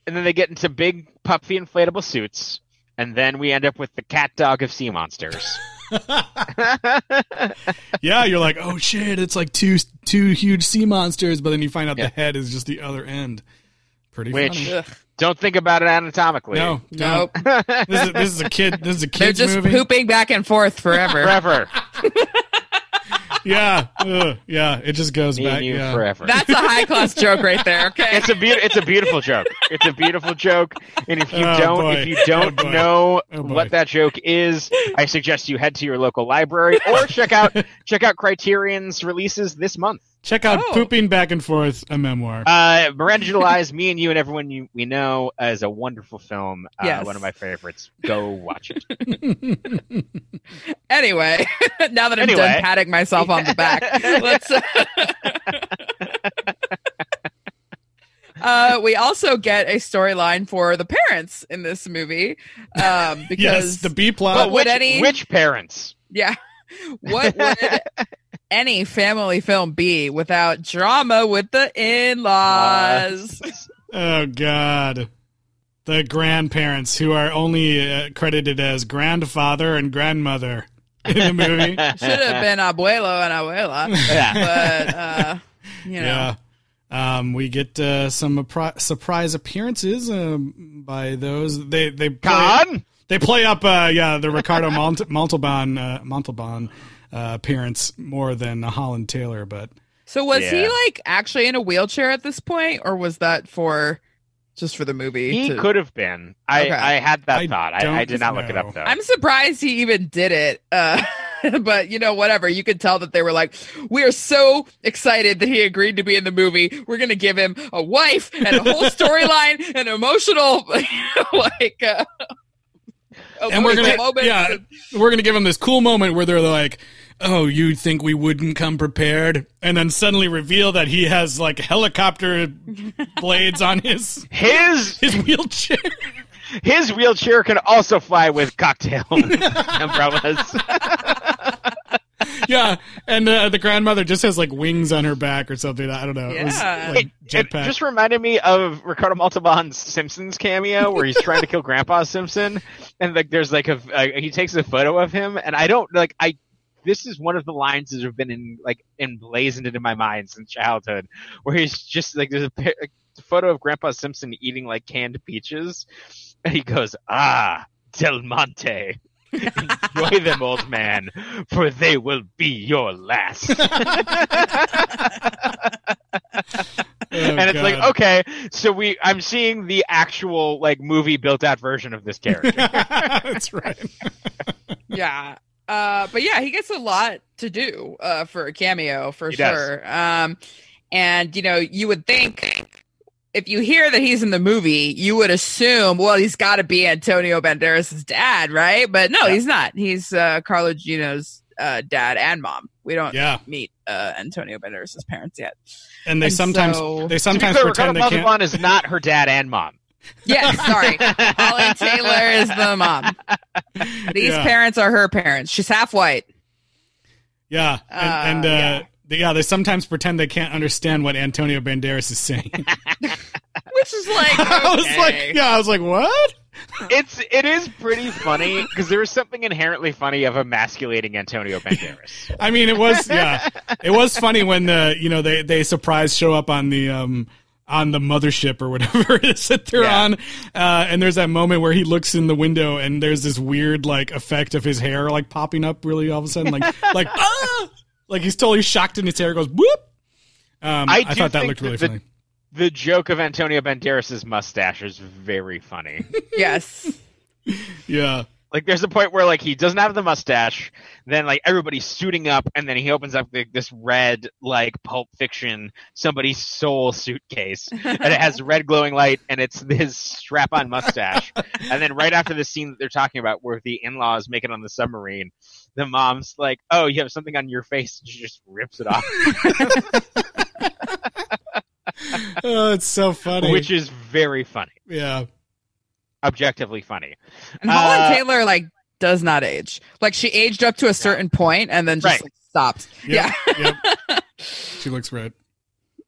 and then they get into big puffy inflatable suits and then we end up with the cat dog of sea monsters *laughs* yeah, you're like, oh shit, it's like two two huge sea monsters, but then you find out Yeah. the head is just the other end. Pretty Which- funny. Don't think about it anatomically No, Nope. no. This is, this is a kid. This is a kid. They're just movie. pooping back and forth forever. forever *laughs* Yeah, Ugh. yeah. It just goes me back. and you Yeah. forever That's a high class joke right there. Okay. it's a be- it's a beautiful joke. It's a beautiful joke, and if you Oh, don't boy. if you don't Oh, know Oh, what that joke is, I suggest you head to your local library or check out check out Criterion's releases this month. Check out Oh. Pooping Back and Forth, a memoir. Uh, Miranda July's Me and You and Everyone you, We Know is a wonderful film. Uh, Yes. One of my favorites. Go watch it. *laughs* Anyway, *laughs* now that I'm Anyway. done patting myself on the back, *laughs* let's. Uh, we also get a storyline for the parents in this movie, um, because yes, the B plot. But But which, any- which parents? yeah, what would any family film be without drama with the in-laws? *laughs* Oh God, the grandparents who are only uh, credited as grandfather and grandmother *laughs* in the movie. Should have been abuelo and abuela, Yeah. but uh, you know. Yeah. Um, we get uh, some appri- surprise appearances um, by those. They they play, Con? they play up uh, yeah the Ricardo Mont- Montalban uh, Montalban uh, appearance more than Holland Taylor, but So was he like actually in a wheelchair at this point, or was that for just for the movie? He to- could have been. I, Okay. I had that I thought. I, I don't did not look it up though. I'm surprised he even did it. Uh, *laughs* but you know, whatever. You could tell that they were like, "We are so excited that he agreed to be in the movie. We're gonna give him a wife and a whole *laughs* storyline and emotional, *laughs* like." Uh, and we're gonna moments. yeah we're gonna give them this cool moment where they're like oh you'd think we wouldn't come prepared and then suddenly reveal that he has like helicopter *laughs* blades on his his his wheelchair his wheelchair can also fly with cocktail *laughs* umbrellas. yeah and uh, the grandmother just has like wings on her back or something i don't know it was Yeah. like It, it just reminded me of Ricardo Montalban's Simpsons cameo where he's trying to kill Grandpa Simpson, and like there's like a uh, he takes a photo of him, and I don't like I. This is one of the lines that have been in like emblazoned into my mind since childhood, where he's just like there's a, a photo of Grandpa Simpson eating like canned peaches, and he goes, "Ah, Del Monte." Enjoy them, old man, for they will be your last. *laughs* *laughs* Oh, and it's like okay so we i'm seeing the actual like movie built out version of this *laughs* character that's right yeah. Uh, but yeah, he gets a lot to do uh, for a cameo for He does. sure. Um, and you know, you would think if you hear that he's in the movie, you would assume, well, he's got to be Antonio Banderas' dad, right? But no, Yeah. he's not. He's uh, Carlo Gino's uh, dad and mom. We don't yeah meet uh, Antonio Banderas' parents yet. and they And sometimes so- they to be sometimes clear, pretend Ricardo they can't is not her dad and mom Yes, sorry. *laughs* Holly Taylor is the mom. These Yeah. parents are her parents. She's half white. Yeah, Uh, and, and uh, yeah. They, yeah, they sometimes pretend they can't understand what Antonio Banderas is saying. *laughs* Which is like, *laughs* I was like, yeah, I was like, what? it's it is pretty funny because there is something inherently funny of emasculating antonio banderas I mean, it was yeah, it was funny when the you know they they surprise show up on the um on the mothership or whatever *laughs* it is that they're Yeah. on, uh, and there's that moment where he looks in the window and there's this weird like effect of his hair like popping up really all of a sudden like *laughs* like ah like he's totally shocked and his hair goes whoop. Um, I I, thought that looked really the- funny. the joke of antonio banderas' mustache is very funny *laughs* yes. Yeah, Like there's a point where like he doesn't have the mustache, then like everybody's suiting up, and then he opens up like, this red like Pulp Fiction somebody's soul suitcase, and it has *laughs* red glowing light, and it's his strap-on mustache. and then right after the scene that they're talking about, where the in-laws make it on the submarine, the mom's like, "Oh, you have something on your face," and she just rips it off, *laughs* oh, it's so funny. which is very funny, yeah, objectively funny. And Holland Uh, Taylor like does not age. Like she aged up to a certain point and then just Right. like, stopped. Yep, Yeah, yep. She looks red.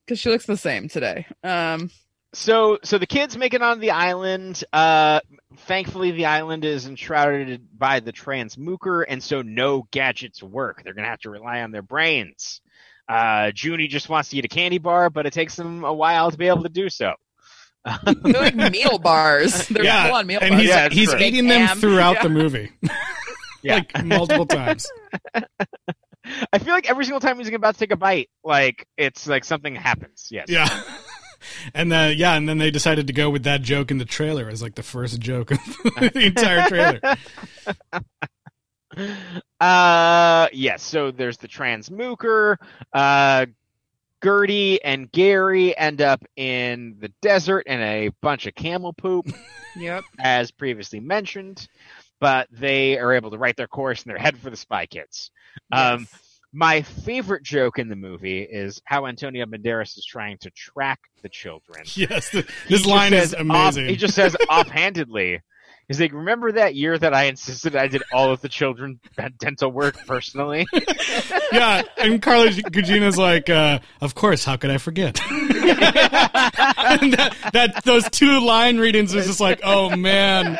because she looks the same today. Um, So, so the kids make it onto the island. Uh, thankfully, the island is enshrouded by the transmooker, and so no gadgets work. They're gonna have to rely on their brains. Uh, Junie just wants to eat a candy bar, but it takes them a while to be able to do so. They're like meal bars. They're yeah, full on meal and bars. he's Yeah, he's true. eating them Ham. throughout Yeah. the movie, *laughs* Yeah, like multiple times. I feel like every single time he's about to take a bite, like it's like something happens. Yes. Yeah. *laughs* And then yeah, and then they decided to go with that joke in the trailer as like the first joke of *laughs* the entire trailer. Uh, yes. So there's the transmooker. Uh, Gertie and Gary end up in the desert in a bunch of camel poop, *laughs* Yep. as previously mentioned. But they are able to write their course and they're headed for the Spy Kids. Um, my favorite joke in the movie is how Antonio Banderas is trying to track the children. *laughs* Yes, th- He this line is says off- amazing. he just says *laughs* offhandedly, he's like, "Remember that year that I insisted I did all of the children dental work personally?" *laughs* yeah, and Carla Gugino's like, uh, of course, how could I forget? *laughs* And that, that those two line readings was just like, oh man,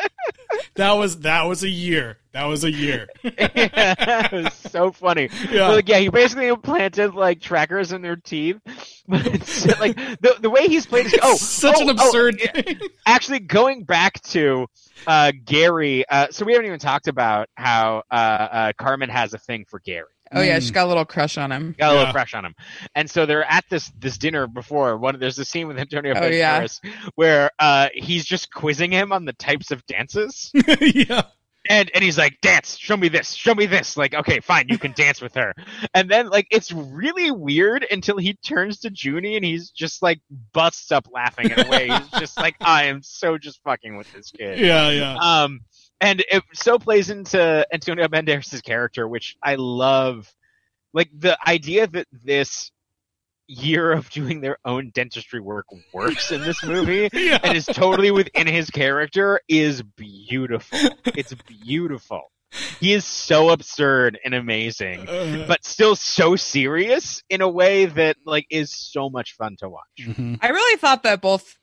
that was that was a year. That was a year. *laughs* it was so funny. Yeah. Like, yeah, he basically implanted like trackers in their teeth. *laughs* But it's like the the way he's played. Is, oh, Such oh, an oh, absurd yeah. thing. *laughs* actually going back to uh, Gary, uh, so we haven't even talked about how uh, uh, Carmen has a thing for Gary. Oh yeah, Mm. she's got a little crush on him. Got a Yeah. little crush on him, and so they're at this this dinner before. One there's a scene with Antonio Oh, yeah. Banderas where uh, he's just quizzing him on the types of dances, *laughs* yeah. and and he's like, "Dance, show me this, show me this." Like, okay, fine, you can *laughs* dance with her, and then like it's really weird until he turns to Junie and he's just like busts up laughing in a way. he's just like, *laughs* "I am so just fucking with this kid." Yeah, yeah. Um, and it so plays into Antonio Banderas' character, which I love. Like the idea that this year of doing their own dentistry work works in this movie *laughs* Yeah. and is totally within his character is beautiful. *laughs* It's beautiful. He is so absurd and amazing, Uh, but still so serious in a way that like is so much fun to watch. mhm. I really thought that both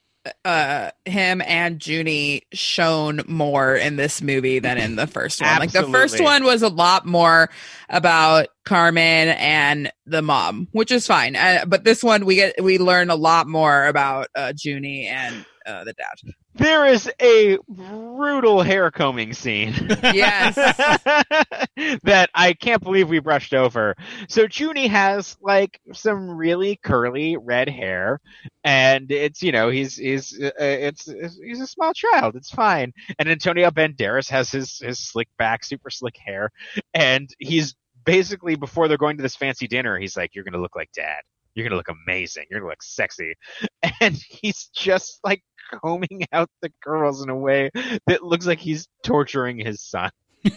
uh him and Junie shone more in this movie than in the first one. Like the first one was a lot more about Carmen and the mom, which is fine. Uh, but this one we get we learn a lot more about uh Junie and uh, the dad. There is a brutal hair combing scene. Yes. *laughs* that I can't believe we brushed over. So Junie has like some really curly red hair, and it's you know he's he's uh, it's, it's he's a small child. It's fine. And Antonio Banderas has his his slick back, super slick hair, and he's basically before they're going to this fancy dinner, he's like, "You're gonna look like dad." You're gonna look amazing. You're gonna look sexy, *laughs* and he's just like combing out the curls in a way that looks like he's torturing his son. *laughs*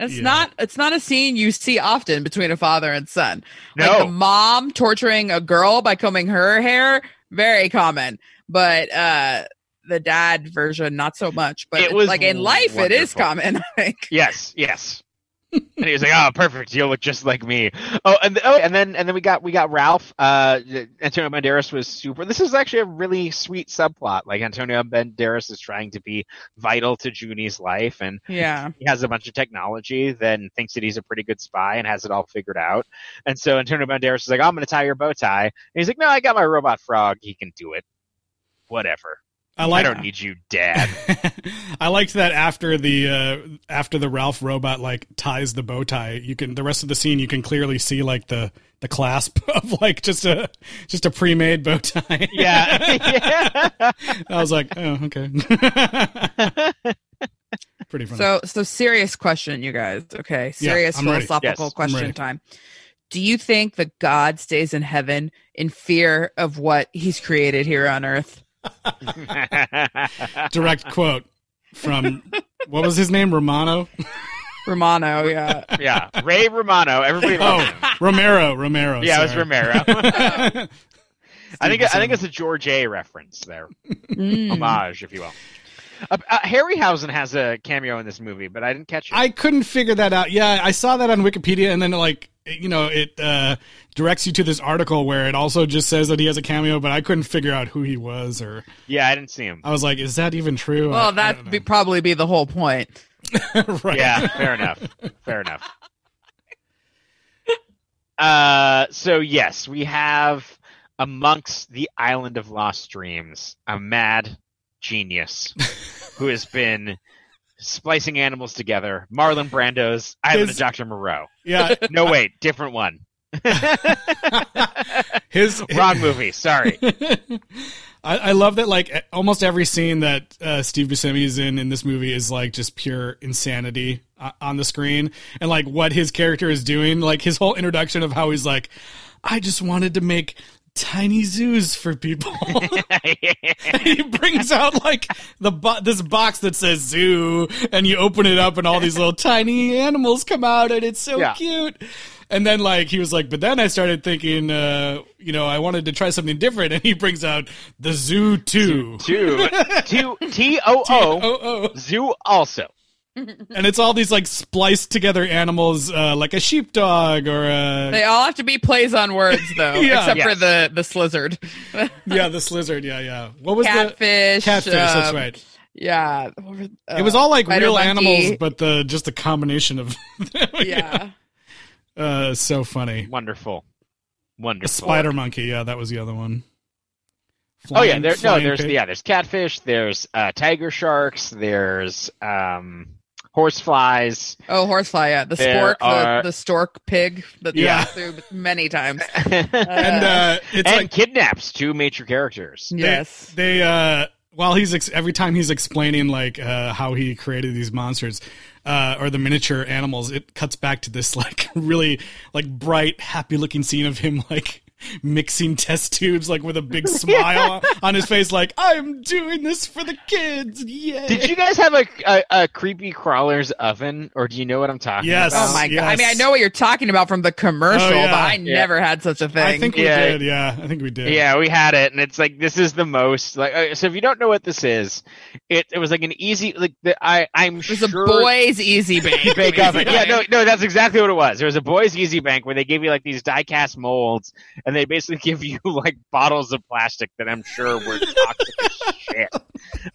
It's Yeah. not it's not a scene you see often between a father and son. No, Like the mom torturing a girl by combing her hair, very common. But uh the dad version, not so much. But It was like in life, it is common. *laughs* I think. yes, yes. And he was like, "Oh, perfect. You'll look just like me." Oh, and oh, and then and then we got we got Ralph. Uh, Antonio Banderas was super. This is actually a really sweet subplot. Like Antonio Banderas is trying to be vital to Junie's life, and Yeah. *laughs* he has a bunch of technology, then thinks that he's a pretty good spy and has it all figured out. And so Antonio Banderas is like, I'm going to tie your bow tie. And he's like, No, I got my robot frog. He can do it. Whatever. I like. I don't need you, Dad. *laughs* I liked that after the uh, after the Ralph robot like ties the bow tie, you can the rest of the scene you can clearly see like the the clasp *laughs* of like just a just a pre-made bow tie. yeah. *laughs* yeah. I was like, oh okay. Pretty funny. So so serious question, you guys. Okay. Serious I'm philosophical Yes, question time. Do you think that God stays in heaven in fear of what he's created here on earth? *laughs* Direct quote from what was his name? Romano. Romano, yeah. yeah. Ray Romano. Everybody loves him. Oh, Romero. Romero. Yeah, it was. Romero. *laughs* I think I think it's a George A reference there. Mm. Homage, if you will. Uh, uh, Harryhausen has a cameo in this movie, but I didn't catch it. I couldn't figure that out. Yeah, I saw that on Wikipedia, and then like you know it uh, directs you to this article where it also just says that he has a cameo, but I couldn't figure out who he was, or yeah, I didn't see him. I was like, is that even true? I- I Well, that'd know. be, probably be the whole point. *laughs* right. Yeah, fair enough. Fair enough. Uh, so yes, we have amongst the island of lost dreams a mad genius who has been splicing animals together. Marlon Brando's Island His- of Dr. Moreau. Yeah, *laughs* No, wait, different one. *laughs* his Wrong movie. Sorry. *laughs* I, I love that like almost every scene that uh, Steve Buscemi is in in this movie is like just pure insanity uh, on the screen, and like what his character is doing, like his whole introduction of how he's like, I just wanted to make tiny zoos for people. *laughs* *laughs* he brings out like the bo- this box that says zoo, and you open it up, and all these little tiny animals come out, and it's so Yeah. cute. And then like he was like, but then I started thinking, uh, you know, I wanted to try something different, and he brings out the zoo two, Two, two, T O O, zoo also. And it's all these like spliced together animals, uh, like a sheepdog or a They all have to be plays on words *laughs* though, Yeah. except for the the slizzard. *laughs* yeah, the slizzard, yeah, yeah. What was Catfish. the catfish? that's um, right. Yeah. what were- it was uh, all like real monkey. animals, but the just the combination of them. *laughs* Yeah. Uh, so funny. Wonderful, A wonderful. spider monkey, yeah, that was the other one. Oh yeah, there, no, there's pig. yeah, there's catfish, there's uh, tiger sharks, there's um, horse flies. Oh, horsefly, yeah. The There stork, are- the, the stork pig that they Yeah. went through many times. *laughs* and uh, it's and like kidnaps two major characters. they- yes. They, uh while he's ex- every time he's explaining like uh how he created these monsters uh or the miniature animals, it cuts back to this *laughs* like really like bright, happy looking scene of him like mixing test tubes like with a big *laughs* smile on his face like I'm doing this for the kids. Yay. Did you guys have a, a, a creepy crawler's oven, or do you know what I'm talking Yes. about? Oh my god! I mean, I know what you're talking about from the commercial, Oh, yeah. but I Yeah. never had such a thing. I think we Yeah. did, yeah. I think we did. Yeah, we had it, and it's like this is the most like. Uh, so if you don't know what this is, it it was like an easy like the, I I'm it was sure a boys' easy *laughs* bake. bake oven. Yeah, no, no, that's exactly what it was. There was a boys' easy bank where they gave you like these die cast molds, and they basically *laughs* give you like bottles of plastic that I'm sure were toxic as shit.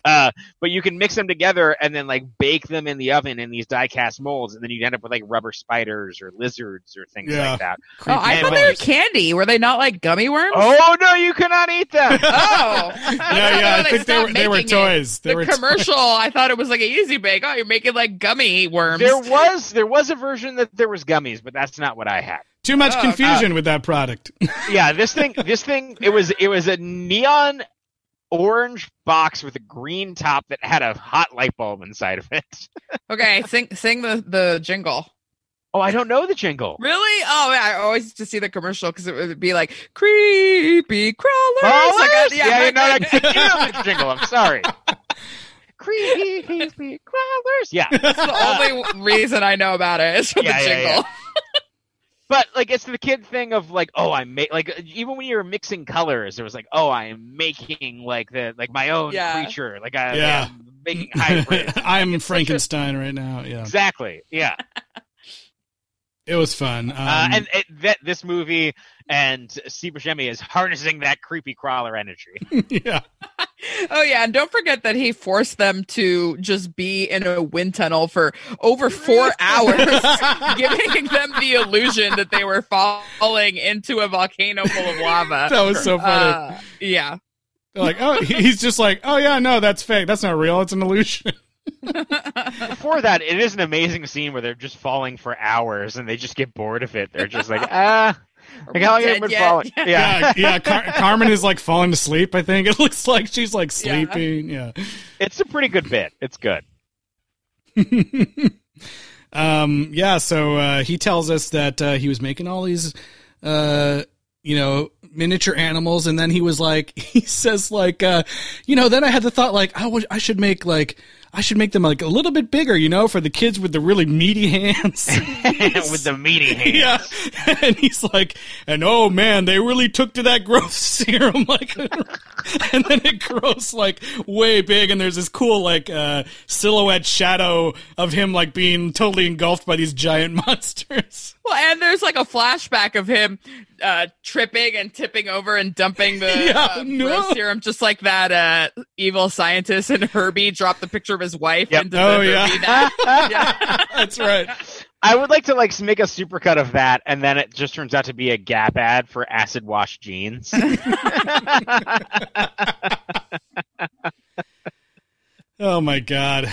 Uh, but you can mix them together and then like bake them in the oven in these die cast molds, and then you end up with like rubber spiders or lizards or things Yeah. like that. Oh, I thought they were you- candy. Were they not like gummy worms? Oh no, you cannot eat them. *laughs* Oh. *laughs* Yeah, yeah, I think they were they were toys. They the were toys. commercial, I thought it was like an easy bake. Oh, you're making like gummy worms. There was there was a version that there was gummies, but that's not what I had. Too much Oh, confusion uh, with that product. *laughs* Yeah, this thing this thing it was it was a neon orange box with a green top that had a hot light bulb inside of it. *laughs* okay, sing sing the the jingle. Oh, I don't know the jingle. Really? Oh, yeah, I always used to see the commercial because it would be like creepy crawlers. Crawlers? Like, I- yeah, yeah, no, I didn't know the jingle. I'm sorry. *laughs* Creepy crawlers. Yeah. That's the only reason I know about it is from Yeah, the yeah, jingle. But like it's the kid thing of like, oh, I'm make like even when you were mixing colors, there was like, oh, I am making like the like my own Yeah. creature, like I Yeah. am making hybrids. *laughs* I'm It's such a- Frankenstein right now. Yeah, Exactly. Yeah. *laughs* it was fun. Um, uh, and it, that this movie and Steve Buscemi is harnessing that creepy crawler energy. *laughs* yeah, *laughs* Oh yeah, and don't forget that he forced them to just be in a wind tunnel for over four *laughs* hours, giving them the illusion that they were falling into a volcano full of lava. that was so funny. Uh, yeah. They're like, oh, he's just like, oh yeah, no, that's fake. That's not real. It's an illusion. *laughs* Before that, it is an amazing scene where they're just falling for hours and they just get bored of it. They're just like, *laughs* ah, like how long have been yet? falling? Yeah. Yeah. Yeah, yeah. *laughs* Car- Carmen is like falling to sleep. I think it looks like she's like sleeping. Yeah. it's a pretty good bit. It's good. um. Yeah. So uh, he tells us that uh, he was making all these, uh, you know, miniature animals, and then he was like, he says like, uh, you know, then I had the thought like, I would, I should make like. I should make them like a little bit bigger, you know, for the kids with the really meaty hands. *laughs* With the meaty hands. Yeah. And he's like, and oh man, they really took to that growth *laughs* serum. Like, *laughs* and then it grows like way big. And there's this cool, like, uh, silhouette shadow of him, like, being totally engulfed by these giant monsters. Well, and there's like a flashback of him uh, tripping and tipping over and dumping the *laughs* Yeah, uh, no. serum, just like that uh, evil scientist and Herbie dropped the picture of his wife Yep. into Oh, the yeah. Herbie *laughs* net. yeah. That's right. I would like to like make a supercut of that, and then it just turns out to be a Gap ad for acid wash jeans. *laughs* Oh my God.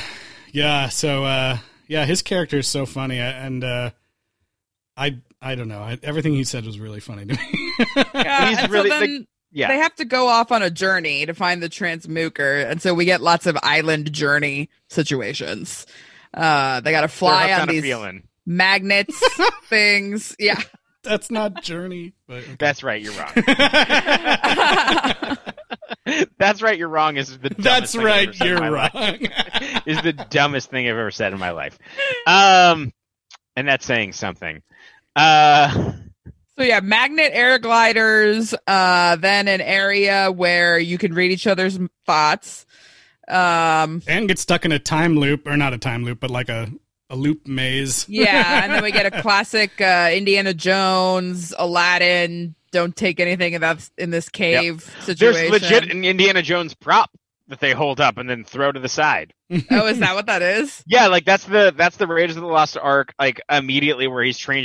Yeah. So, uh, yeah, his character is so funny. And, uh, I, I don't know. I, everything he said was really funny to me. Yeah, He's really- so then Yeah. they have to go off on a journey to find the transmooker, and so we get lots of island journey situations. Uh, they got to fly on a these feeling. magnets *laughs* things. Yeah. *laughs* That's not Journey. But okay. That's right. You're wrong. *laughs* That's right. You're wrong. Is the That's thing I've right. ever You're my wrong. Is the dumbest thing I've ever said in my life. Um, and that's saying something. Uh, So yeah, magnet air gliders, uh, then an area where you can read each other's thoughts. Um, and get stuck in a time loop, or not a time loop, but like a, a loop maze. *laughs* yeah, and then we get a *laughs* classic uh, Indiana Jones, Aladdin. Don't take anything that's in this cave situation. there's legit an Indiana Jones prop that they hold up and then throw to the side. *laughs* oh, is that what that is? Yeah, like that's the that's the Raiders of the Lost Ark. Like immediately where he's tra-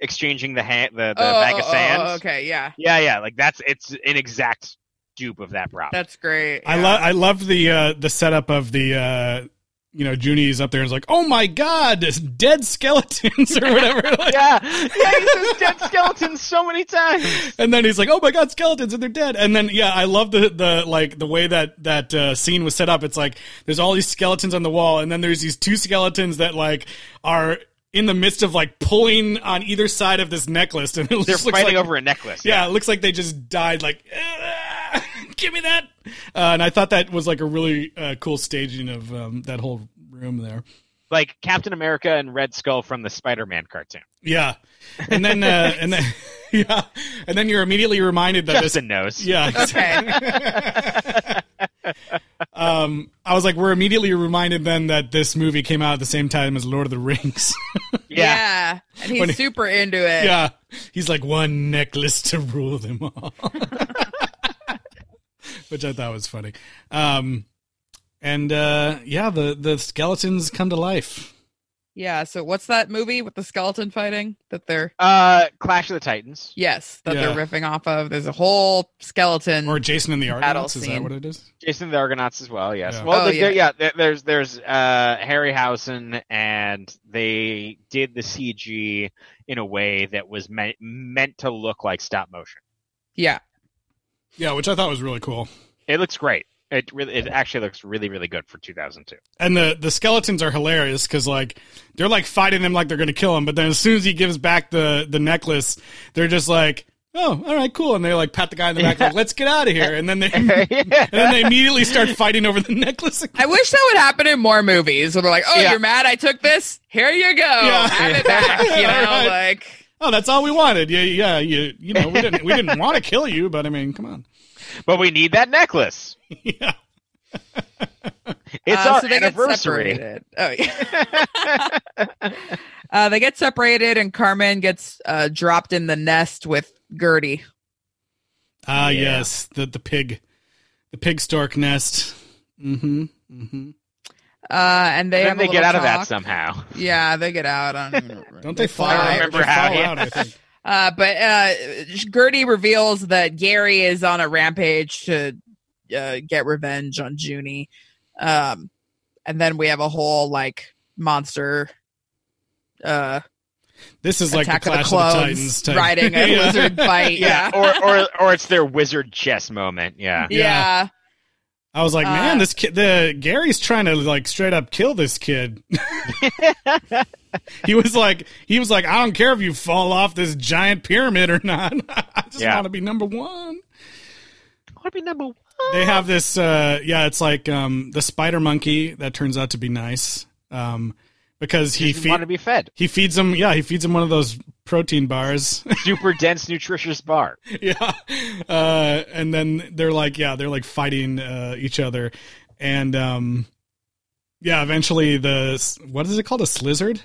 exchanging the ha- the, the oh, bag oh, of oh, sand. oh, okay, yeah, Yeah, yeah, like that's it's an exact dupe of that prop. that's great. I love I loved the uh, the setup of the uh, you know Junie's up there and is like, oh my god, dead skeletons or whatever. *laughs* Like, yeah, yeah, he says dead skeletons so many times. And then he's like, "Oh my god, skeletons and they're dead." And then yeah, I love the the like the way that that uh, scene was set up. It's like there's all these skeletons on the wall, and then there's these two skeletons that like are in the midst of like pulling on either side of this necklace, and it They're fighting like, over a necklace. Yeah, it looks like they just died. Like, "Ah, give me that. Uh, and I thought that was like a really uh, cool staging of um, that whole room there. like Captain America and Red Skull from the Spider-Man cartoon. Yeah, and then uh, *laughs* and then *laughs* yeah, and then you're immediately reminded that this Justin knows. Yeah. *laughs* Okay. um, I was like, we're immediately reminded then that this movie came out at the same time as Lord of the Rings. yeah. yeah, and he's When he- super into it. yeah. He's like, one necklace to rule them all. Which I thought was funny. Um, and uh, yeah, the, the skeletons come to life. Yeah, So what's that movie with the skeleton fighting that they're? Uh, Clash of the Titans. Yes, that Yeah. they're riffing off of. There's a whole skeleton. Or Jason and the Battle Argonauts. Is that what it is? Jason the Argonauts as well. Yes. Yeah. Well, Oh, the- yeah. yeah. there- There's there's uh Harryhausen, and they did the CG in a way that was meant meant to look like stop motion. yeah, Yeah, which I thought was really cool. It looks great. It really, it actually looks really, really good for 2002. And the the skeletons are hilarious because like they're like fighting him like they're gonna kill him, but then as soon as he gives back the the necklace, they're just like, oh, all right, cool, and they like pat the guy in the back, like, let's get out of here, and then they *laughs* and then they immediately start fighting over the *laughs* necklace. Again. I wish that would happen in more movies. Where they're like, "Oh, Yeah. you're mad? I took this. Here you go. Yeah. Have it back." You *laughs* know, Right. like Oh, that's all we wanted. Yeah, yeah, you you know we didn't we didn't *laughs* want to kill you, but I mean, come on. But we need that necklace. *laughs* yeah. It's uh, our so they anniversary. Get separated. Oh yeah. *laughs* uh, they get separated, and Carmen gets uh, dropped in the nest with Gertie. Ah, Yeah. yes, the the pig, the pig stork nest. Mm-hmm. Mm-hmm. Uh, and they then have a they get little out of that somehow. *laughs* Yeah, they get out. I don't, even remember. Don't they fly? I out? remember They how, fall yeah. out, I think. *laughs* Uh, but uh, Gertie reveals that Gary is on a rampage to uh, get revenge on Junie. Um, and then we have a whole like monster uh, This is like attack the of the of the, clones Titans type. riding a *laughs* Yeah. lizard fight. Yeah, Yeah. or or or it's their wizard chess moment. Yeah. yeah. I was like, man, Uh, this kid, the Gary's trying to like straight up kill this kid. *laughs* he was like, he was like, I don't care if you fall off this giant pyramid or not. *laughs* I just Yeah. want to be number one. I want to be number one. They have this, uh, yeah, it's like um, the spider monkey that turns out to be nice um, because he He feed, want to be fed. he feeds him, yeah, he feeds him one of those protein bars. *laughs* Super dense, nutritious bar. yeah. Uh, and then they're like, yeah, they're like fighting uh, each other. And um, yeah, eventually the, what is it called? A slizzard?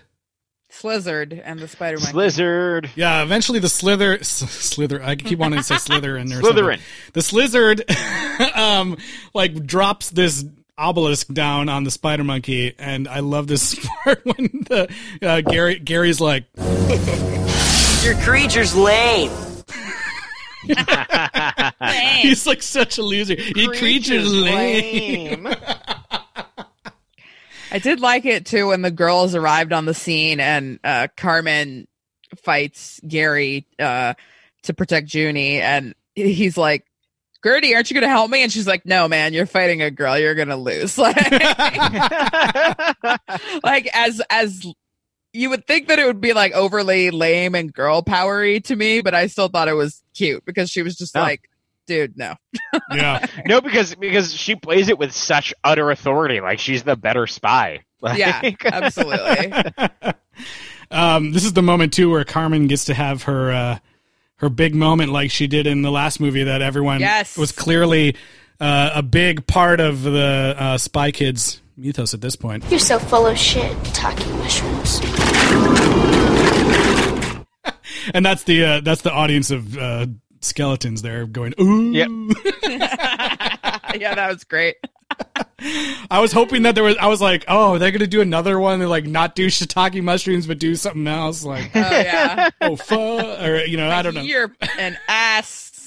Slizzard and the Spider Man. Slizzard. Yeah, eventually the slither, s- slither, I keep wanting to say slither in there. or something. The slizzard, *laughs* um, like drops this obelisk down on the spider monkey. And I love this *laughs* part when the, uh, Gary, Gary's like, Your creature's lame. he's like such a loser. Your creature's lame. *laughs* I did like it too when the girls arrived on the scene and uh, Carmen fights Gary uh, to protect Junie, and he's like, Gertie, aren't you going to help me? And she's like, no, man, you're fighting a girl. You're going to lose. *laughs* Like, *laughs* like as, as you would think that it would be like overly lame and girl powery to me, but I still thought it was cute because she was just Oh. like, dude, no. *laughs* Yeah. *laughs* no, because because she plays it with such utter authority, like she's the better spy. *laughs* Like, Yeah, absolutely. um, this is the moment too where Carmen gets to have her uh, her big moment, like she did in the last movie that everyone Yes. was clearly uh, a big part of the uh, Spy Kids mythos at this point. You're so full of shit, talking mushrooms. *laughs* And that's the uh, that's the audience of uh, skeletons there going ooh. Yep. *laughs* yeah, that was great. I was hoping that there was. I was like, oh, they're gonna do another one and like not do shiitake mushrooms, but do something else, like Oh, yeah. oh fuck, or you know, I don't know. You're an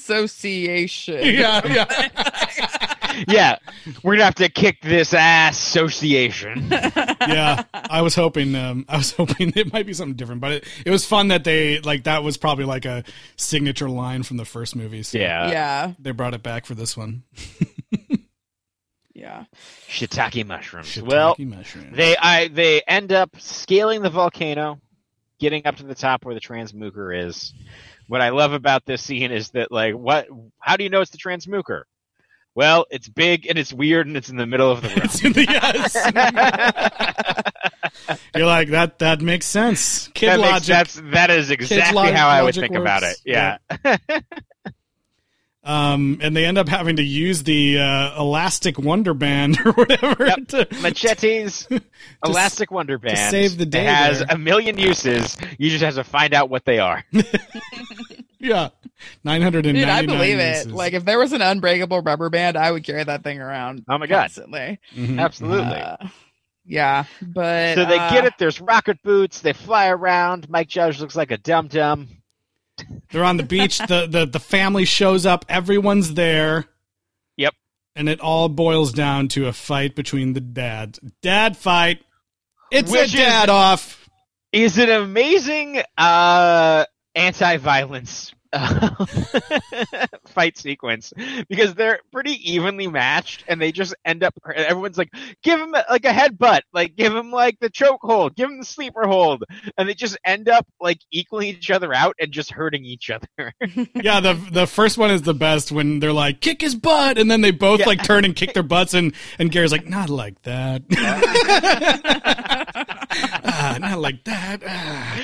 association. Yeah, *laughs* yeah. yeah, we're gonna have to kick this ass association. yeah, I was hoping. Um, I was *laughs* hoping it might be something different, but it, it was fun that they like that was probably like a signature line from the first movie. So Yeah, yeah. they brought it back for this one. Yeah. shiitake mushrooms. Shiitake well, mushroom. they I they end up scaling the volcano, getting up to the top where the transmooker is. What I love about this scene is that like what how do you know it's the transmooker? Well, it's big and it's weird and it's in the middle of the room. It's in the- yes. *laughs* You're like that. That makes sense. Kid that makes- logic. that's that is exactly how I would think about works. it. Yeah. Um, and they end up having to use the uh, elastic wonder band *laughs* or whatever. Yep. to- Machete's *laughs* Elastic Wonder Band save the day It has there. a million uses. You just have to find out what they are. *laughs* yeah, nine hundred and Dude, I believe uses. it. Like, if there was an unbreakable rubber band, I would carry that thing around. Oh my God. Constantly. Mhm. Absolutely. Uh, yeah, but so they uh, get it. There's rocket boots. They fly around. Mike Judge looks like a dum dum. They're on the beach. the, the the family shows up. Everyone's there. Yep. And it all boils down to a fight between the dads. Dad fight. It's Which a is- dad off. Is it amazing uh, anti-violence uh, *laughs* fight sequence because they're pretty evenly matched and they just end up everyone's like give him like a headbutt like give him like the choke hold give him the sleeper hold and they just end up like equaling each other out and just hurting each other *laughs* Yeah, the the first one is the best when they're like kick his butt, and then they both Yeah. like turn and kick their butts, and and Gary's like not like that. *laughs* like that. Ah,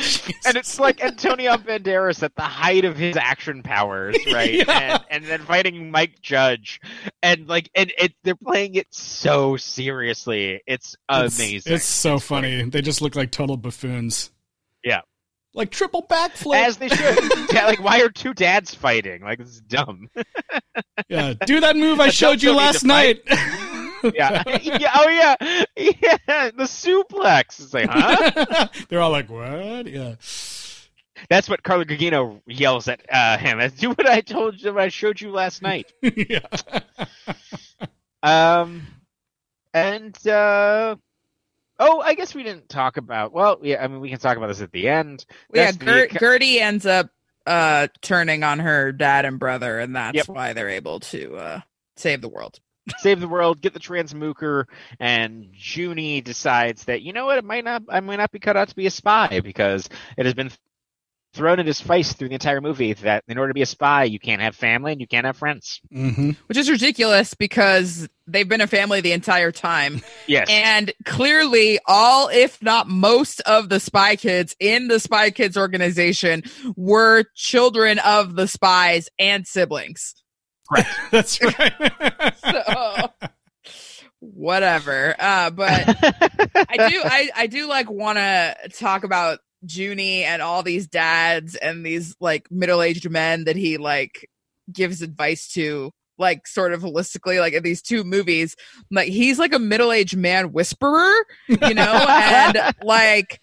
and it's like Antonio Banderas at the height of his action powers, *laughs* right? Yeah. And and then fighting Mike Judge, and like and it they're playing it so seriously. It's It's- amazing. It's, so funny. They just look like total buffoons. Yeah. Like triple backflip. As they should. *laughs* yeah, like why are two dads fighting? Like it's dumb. yeah, do that move I *laughs* showed you last night. To Yeah. *laughs* yeah. Oh yeah. Yeah. The suplex. It's like, huh? *laughs* They're all like, "What?" Yeah. That's what Carla Gugino yells at uh, him. Do *laughs* what I told you. What I showed you last night. yeah. Um, and uh, oh, I guess we didn't talk about. Well, yeah, I mean, we can talk about this at the end. yeah, That's the- Gertie ends up uh turning on her dad and brother, and that's Yep. why they're able to uh save the world. Save the world, get the transmooker, and Junie decides that you know what, it might not, I might not be cut out to be a spy because it has been thrown in his face through the entire movie that in order to be a spy, you can't have family and you can't have friends. Mm-hmm. Which is ridiculous because they've been a family the entire time. Yes, And clearly, all, if not most, of the spy kids in the spy kids organization were children of the spies and siblings. *laughs* That's right. *laughs* So, whatever. Uh, but I do, I, I do like want to talk about Junie and all these dads and these like middle aged men that he like gives advice to like sort of holistically like in these two movies like he's like a middle-aged man whisperer you know *laughs* and like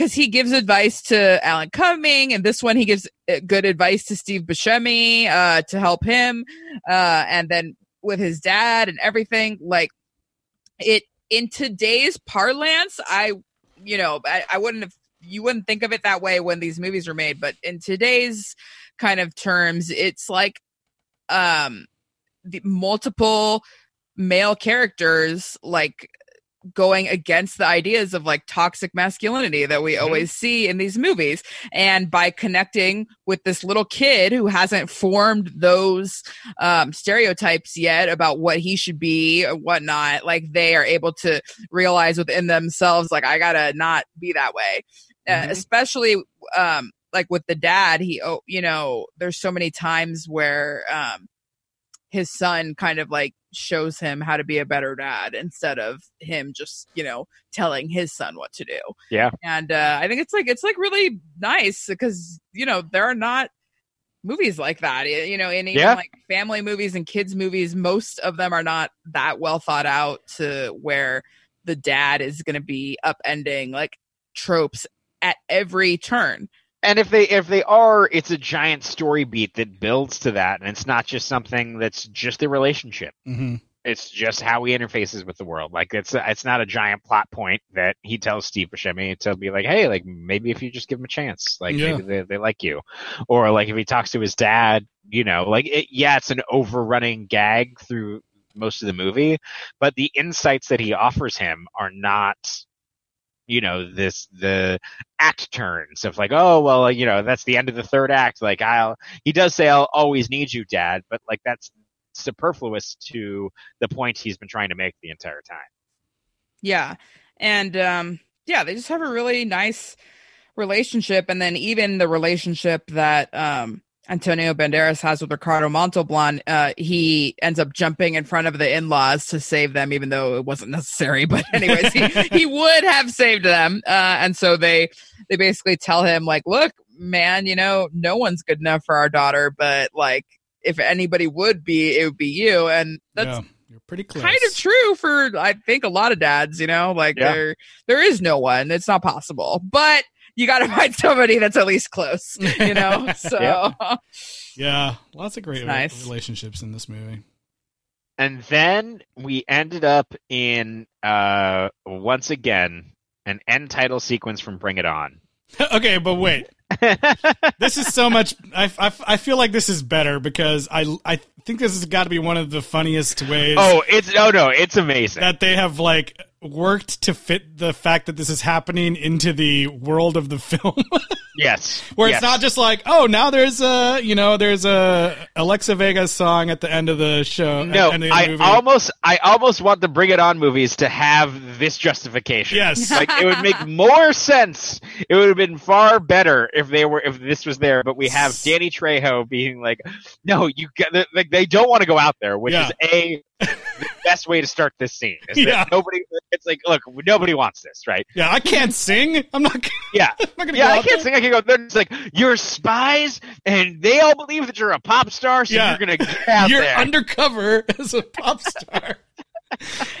because he gives advice to alan cumming and this one he gives uh, good advice to steve buscemi uh to help him uh and then with his dad and everything like it in today's parlance i you know I, I wouldn't have you wouldn't think of it that way when these movies were made but in today's kind of terms it's like um the multiple male characters like going against the ideas of like toxic masculinity that we always see in these movies. And by connecting with this little kid who hasn't formed those um, stereotypes yet about what he should be or whatnot like they are able to realize within themselves like i gotta not be that way. Uh, Mhm. especially um like with the dad he oh you know there's so many times where um his son kind of like shows him how to be a better dad instead of him just you know telling his son what to do Yeah. and uh i think it's like it's like really nice because you know there are not movies like that you know and even Yeah. like family movies and kids movies most of them are not that well thought out to where the dad is going to be upending like tropes at every turn and if they if they are it's a giant story beat that builds to that and it's not just something that's just a relationship. Hmm it's just how he interfaces with the world. Like it's it's not a giant plot point that he tells steve buscemi to be like hey like maybe if you just give him a chance like Yeah. maybe they, they like you. Or like if he talks to his dad you know like it, yeah it's an overrunning gag through most of the movie but the insights that he offers him are not you know this the act turns of like oh well you know that's the end of the third act like i'll he does say i'll always need you dad but like that's superfluous to the point he's been trying to make the entire time Yeah. And um yeah, they just have a really nice relationship and then even the relationship that um Antonio Banderas has with Ricardo Montalban, uh, he ends up jumping in front of the in-laws to save them, even though it wasn't necessary. *laughs* But anyways, he, he would have saved them. Uh, and so they, they basically tell him like, look, man, you know, no one's good enough for our daughter, but like, if anybody would be, it would be you. And that's yeah, you're pretty close. kind of true for I think a lot of dads, you know, like Yeah. there there is no one. It's not possible. But you got to find somebody that's at least close, you know. *laughs* So Yep. Yeah, lots of great nice. relationships in this movie. and then we ended up in uh once again an end title sequence from bring it on *laughs* okay, but wait. *laughs* This is so much. I, I, I feel like this is better because I I think this has got to be one of the funniest ways oh it's oh no it's amazing that they have like worked to fit the fact that this is happening into the world of the film. *laughs* yes Where yes. it's not just like, oh, now there's a, you know, there's a Alexa Vega song at the end of the show. no, the the I movie. almost, I almost want the Bring It On movies to have this justification. Yes. *laughs* like it would make more sense. It would have been far better if they were, if this was there. But we have Danny Trejo being like, "No, you get, like they don't want to go out there," which Yeah. is a the best way to start this scene. Is that Yeah. nobody, it's like, look, nobody wants this, right? yeah, I can't sing. I'm not. Yeah, *laughs* I'm not gonna yeah, I can't there. sing. I can go. They're just like you're spies, and they all believe that you're a pop star, so Yeah. you're gonna get out You're there. undercover *laughs* as a pop star.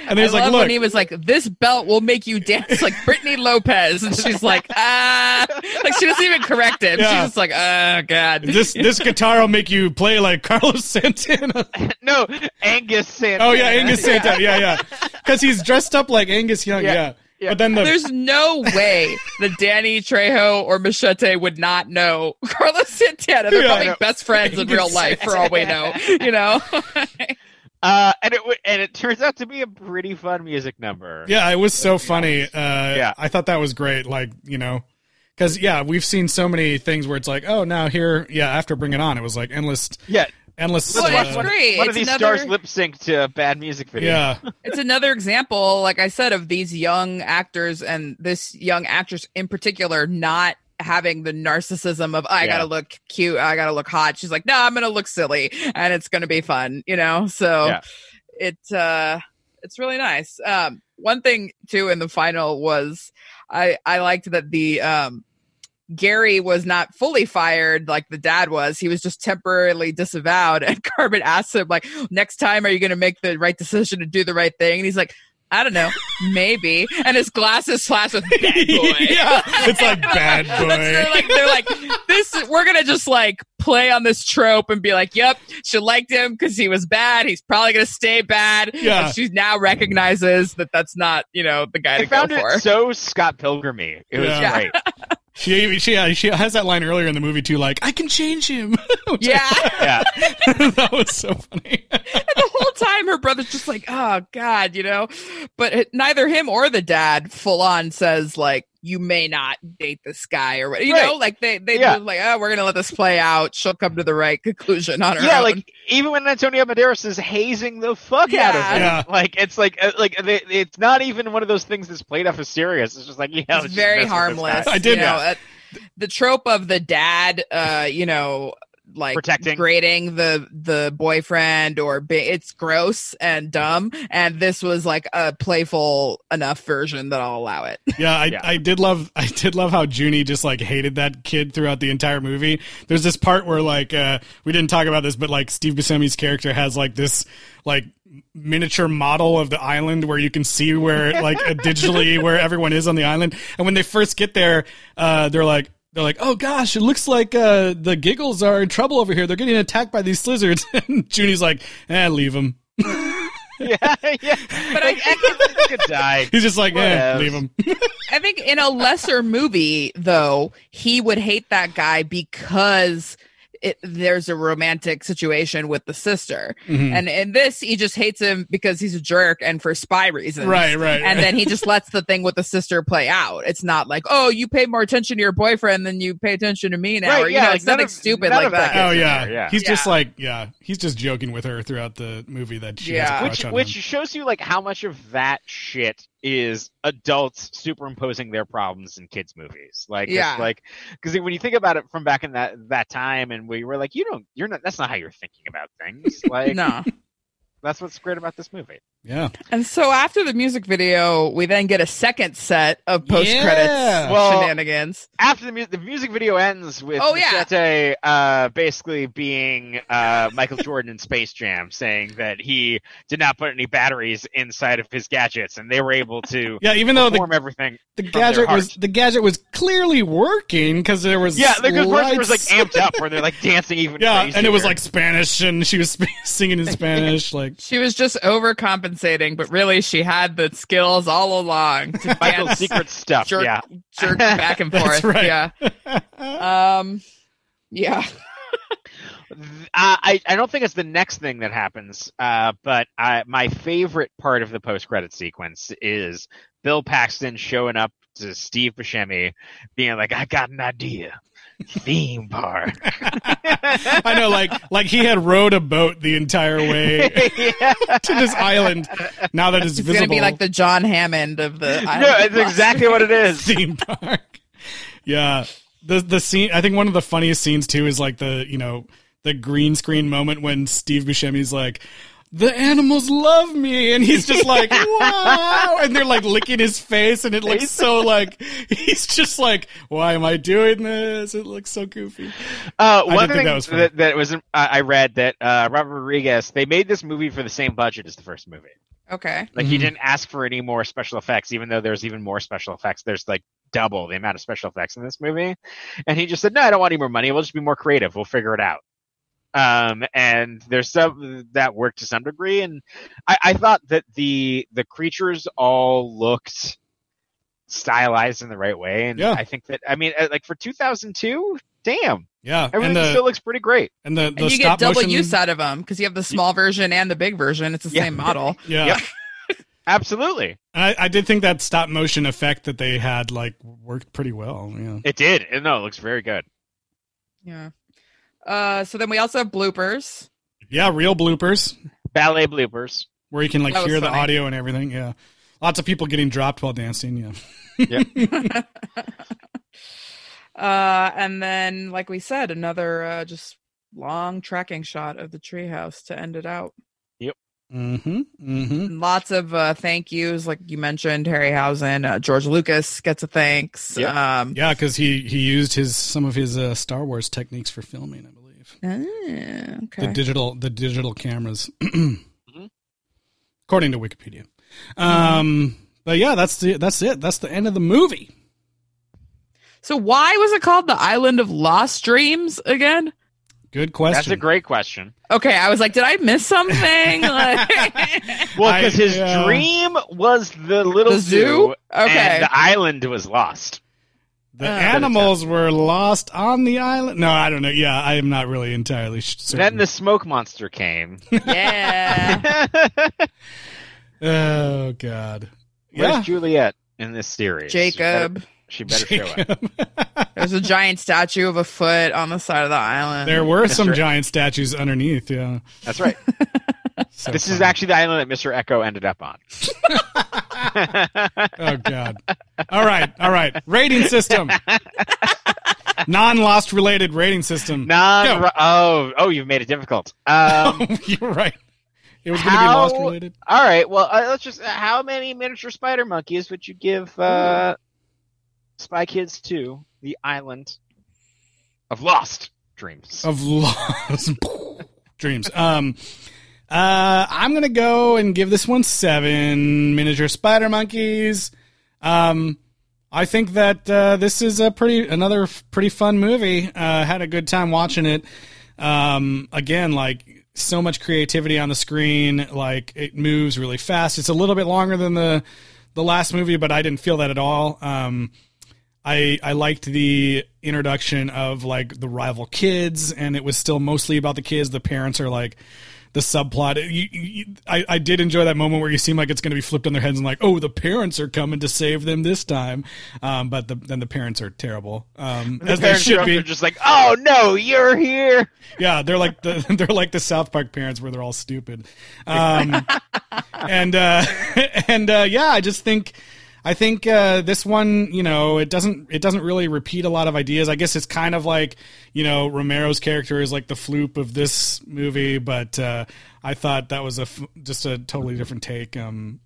And he's I like, love look, when he was like, "This belt will make you dance like Britney Lopez," and she's like, *laughs* "Ah," like she doesn't even correct him. Yeah. She's just like, "Oh God." this this guitar will make you play like Carlos Santana. *laughs* no, Angus Santana. Oh yeah, Angus Santana. Yeah, yeah. Because he's dressed up like Angus Young. Yeah. Yeah. Yeah. But then the There's no way that Danny Trejo or Machete would not know Carlos Santana. They're Yeah, probably best friends in real life, for all we know. You know? *laughs* Uh, and it w- and it turns out to be a pretty fun music number. yeah, it was so funny. Uh, Yeah. I thought that was great. Like you know, because yeah, we've seen so many things where it's like, oh, now here, yeah, after Bring It On, it was like endless, yeah. endless. Well, uh, it's great. One of It's these another- stars lip sync to a bad music video. yeah, *laughs* it's another example, like I said, of these young actors and this young actress in particular not having the narcissism of I Yeah. gotta look cute, I gotta look hot. She's like, no, I'm gonna look silly and it's gonna be fun, you know? So Yeah. it uh it's really nice. Um one thing too in the final was I I liked that the um Gary was not fully fired like the dad was. He was just temporarily disavowed. *laughs* And Carmen asked him, like, next time, are you going to make the right decision and do the right thing? And he's like, I don't know, maybe. And his glasses flash with bad *laughs* boy. yeah, it's like bad *laughs* That's- they're boy. like, they're like, this. We're gonna just like play on this trope and be like, "Yep, she liked him because he was bad. He's probably gonna stay bad." Yeah. and she now recognizes that that's not, you know, the guy I to go found for. so Scott Pilgrimy. It was Yeah. great. *laughs* She she yeah, she has that line earlier in the movie too, like I can change him. *laughs* Yeah. Yeah. *laughs* That was so funny. the whole time her brother's just like, oh God, you know. But it, neither him or the dad full on says like, you may not date this guy or what you know, like they they Yeah. do like, oh, we're gonna let this play out. She'll come to the right *laughs* conclusion on her yeah, own. like even when Antonio Banderas is hazing the fuck out of Yeah. him, Yeah. like it's like uh, like they, it's not even one of those things that's played off as serious. It's just like yeah, let's it's very mess with this harmless. I did you know, that. uh, the trope of the dad, uh, you know, like Protecting. grading the the boyfriend or be, it's gross and dumb. And this was like a playful enough version that I'll allow it. *laughs* Yeah, I, Yeah. I did love I did love how Junie just like hated that kid throughout the entire movie. There's this part where like uh we didn't talk about this, but like Steve Buscemi's character has like this like miniature model of the island where you can see where like digitally where everyone is on the island. And when they first get there, uh they're like they're like, oh gosh, it looks like uh, the giggles are in trouble over here. They're getting attacked by these lizards. *laughs* And Junie's like, eh, leave them. *laughs* yeah, yeah. But I, I think *laughs* He could die. He's just like, eh, Whatevs. leave him. I think in a lesser movie, though, he would hate that guy because it, there's a romantic situation with the sister. Mhm. And in this, he just hates him because he's a jerk and for spy reasons. Right, right. And right. then he just lets the thing with the sister play out. It's not like, oh, you pay more attention to your boyfriend than you pay attention to me now. Right, or, you yeah, know, like it's nothing of- stupid like that that. Oh in yeah. there, yeah. he's just like yeah, he's just joking with her throughout the movie that she has Yeah. a which crush on which him. shows you like how much of that shit is adults superimposing their problems in kids movies like Yeah. like because when you think about it from back in that that time and we were like you don't you're not that's not how you're thinking about things *laughs* like No. that's what's great about this movie Yeah, And so after the music video, we then get a second set of post credits Yeah. Well, shenanigans. after the music the music video ends with Oh, yeah. Uh basically being uh Michael Jordan in Space Jam saying that he did not put any batteries inside of his gadgets and they were able to *laughs* yeah. Even though the, everything the gadget was the gadget was clearly working because there was Yeah, the good person was like amped up where they're like dancing even. *laughs* yeah, and it was like Spanish, and she was sp- *laughs* singing in Spanish. Like She was just overcompensating, but really she had the skills all along to *laughs* Michael's secret stuff. jerk, Yeah, jerk *laughs* back and forth. right. Yeah. *laughs* Um. Yeah. uh, I I don't think it's the next thing that happens. Uh, but I, my favorite part of the post credit sequence is Bill Paxton showing up to Steve Buscemi, being like, "I got an idea." Theme park. *laughs* I know, like like he had rowed a boat the entire way yeah. *laughs* *laughs* to this island. Now that it's, It's visible, gonna be like the John Hammond of the. No, it's exactly what it is. theme park. Yeah. The the scene I think one of the funniest scenes too is like the, you know, the green screen moment when Steve Buscemi's like the animals love me and he's just *laughs* like wow and they're like licking his face and it looks so like he's just like why am I doing this it looks so goofy Uh, one thing that was that, that was uh, I read that uh, Robert Rodriguez they made this movie for the same budget as the first movie. Okay. Like he Mhm. didn't ask for any more special effects, even though there's even more special effects. There's like double the amount of special effects in this movie, and he just said, "No, I don't want any more money. We'll just be more creative. We'll figure it out." Um, and there's some that worked to some degree, and I, I thought that the the creatures all looked stylized in the right way, and Yeah. I think that I mean, uh, like for 2002, damn, yeah everything and the still looks pretty great. and the, the And you stop get double motion use out of them because you have the small version and the big version. It's the Yeah. same model. *laughs* yeah Yep. Absolutely, And I, I did think that stop motion effect that they had like worked pretty well yeah it did. And no, it looks very good. Yeah. Uh. So then we also have bloopers. yeah real bloopers Ballet bloopers. where you can like That was hear the funny. audio and everything. Yeah, lots of people getting dropped while dancing. Yeah, *laughs* *laughs* Uh. And then, like we said, another uh, just long tracking shot of the treehouse to end it out. Mm-hmm, mm-hmm. Lots of uh, thank yous, like you mentioned, Harryhausen, uh, George Lucas gets a thanks. Yep. Um, Yeah, because he he used his some of his uh, Star Wars techniques for filming, I believe. ah, The digital the digital cameras, *clears throat* Mm-hmm. according to Wikipedia. Um, but yeah, that's the that's it. That's the end of the movie. So why was it called the Island of Lost Dreams again? Good question. That's a great question. Okay, I was like, did I miss something? *laughs* Like- Well, because his yeah. dream was the little The zoo? zoo, Okay. and the island was lost. The Uh, animals were lost on the island. No, I don't know. Yeah, I am not really entirely sh- certain. Then the smoke monster came. *laughs* Yeah. *laughs* oh God. Where's Yeah. Juliet in this series? Jacob. She better, she better show up. *laughs* There's a giant statue of a foot on the side of the island. there were some right. giant statues underneath. Yeah. That's right. *laughs* So this is actually the island that Mr. Eko ended up on. *laughs* Oh God. All right. All right. Rating system. Non-lost related rating system. Non. Go. Oh, oh, you've made it difficult. Um, You're right. It was going to be How- lost related. all right. Well, uh, let's just. Uh, how many miniature spider monkeys would you give uh, Spy Kids 2, the island of lost dreams? of lost *laughs* dreams. Um, uh, I'm gonna go and give this one seven miniature spider monkeys. Um, I think that uh, this is a pretty another f- pretty fun movie. Uh, had a good time watching it. Um, again, like so much creativity on the screen. Like it moves really fast. It's a little bit longer than the the last movie, but I didn't feel that at all. Um, I I liked the introduction of like the rival kids, and it was still mostly about the kids. The parents are like the subplot. You, you, I I did enjoy that moment where you seem like it's going to be flipped on their heads and like, oh, the parents are coming to save them this time. Um, but the, then the parents are terrible, um, The as they should be. They're just like, oh no, you're here. Yeah, they're like the *laughs* they're like the South Park parents where they're all stupid. Um, *laughs* and uh, *laughs* and uh, yeah, I just think I think uh, this one, you know, it doesn't it doesn't really repeat a lot of ideas. I guess it's kind of like you know Romero's character is like the floop of this movie, but uh, I thought that was a f- just a totally different take. Um,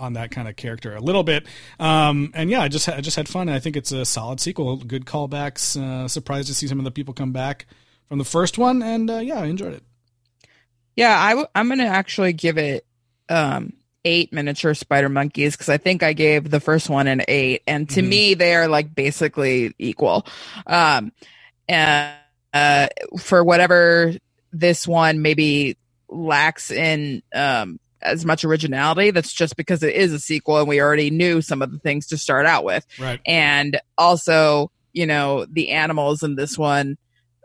on that kind of character a little bit, um, and yeah, I just I just had fun. I think it's a solid sequel, good callbacks. Uh, surprised to see some of the people come back from the first one, and uh, yeah, I enjoyed it. Yeah, I w- I'm going to actually give it um, eight miniature spider monkeys because I think I gave the first one an eight, and to Mhm. me they are like basically equal. Um, and uh, for whatever this one maybe lacks in um, as much originality, that's just because it is a sequel and we already knew some of the things to start out with Right. and also you know the animals in this one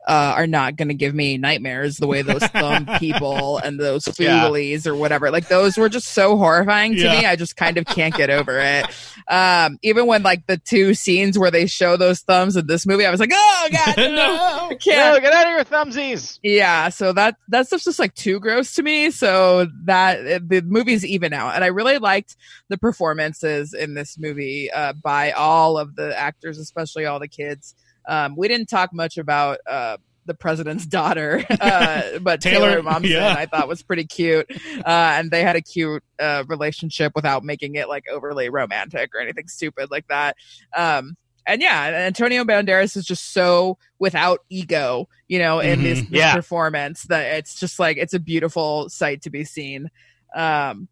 uh, are not going to give me nightmares the way those thumb *laughs* people and those Yeah. fooglies or whatever like those were just so horrifying to Yeah. me i just kind of can't get over it um even when like the two scenes where they show those thumbs in this movie i was like oh god *laughs* no, I No, can't get out of your thumbsies. yeah, so that that stuff's just like too gross to me. So that the movie's even out, and I really liked the performances in this movie uh, by all of the actors, especially all the kids. Um, we didn't talk much about uh, the president's *laughs* daughter, *laughs* uh, but Taylor, Taylor, Momsen yeah. I thought was pretty cute, uh, and they had a cute uh, relationship without making it like overly romantic or anything stupid like that. Um, and yeah, Antonio Banderas is just so without ego, you know, in Mhm. this, this Yeah. performance that it's just like it's a beautiful sight to be seen. Um,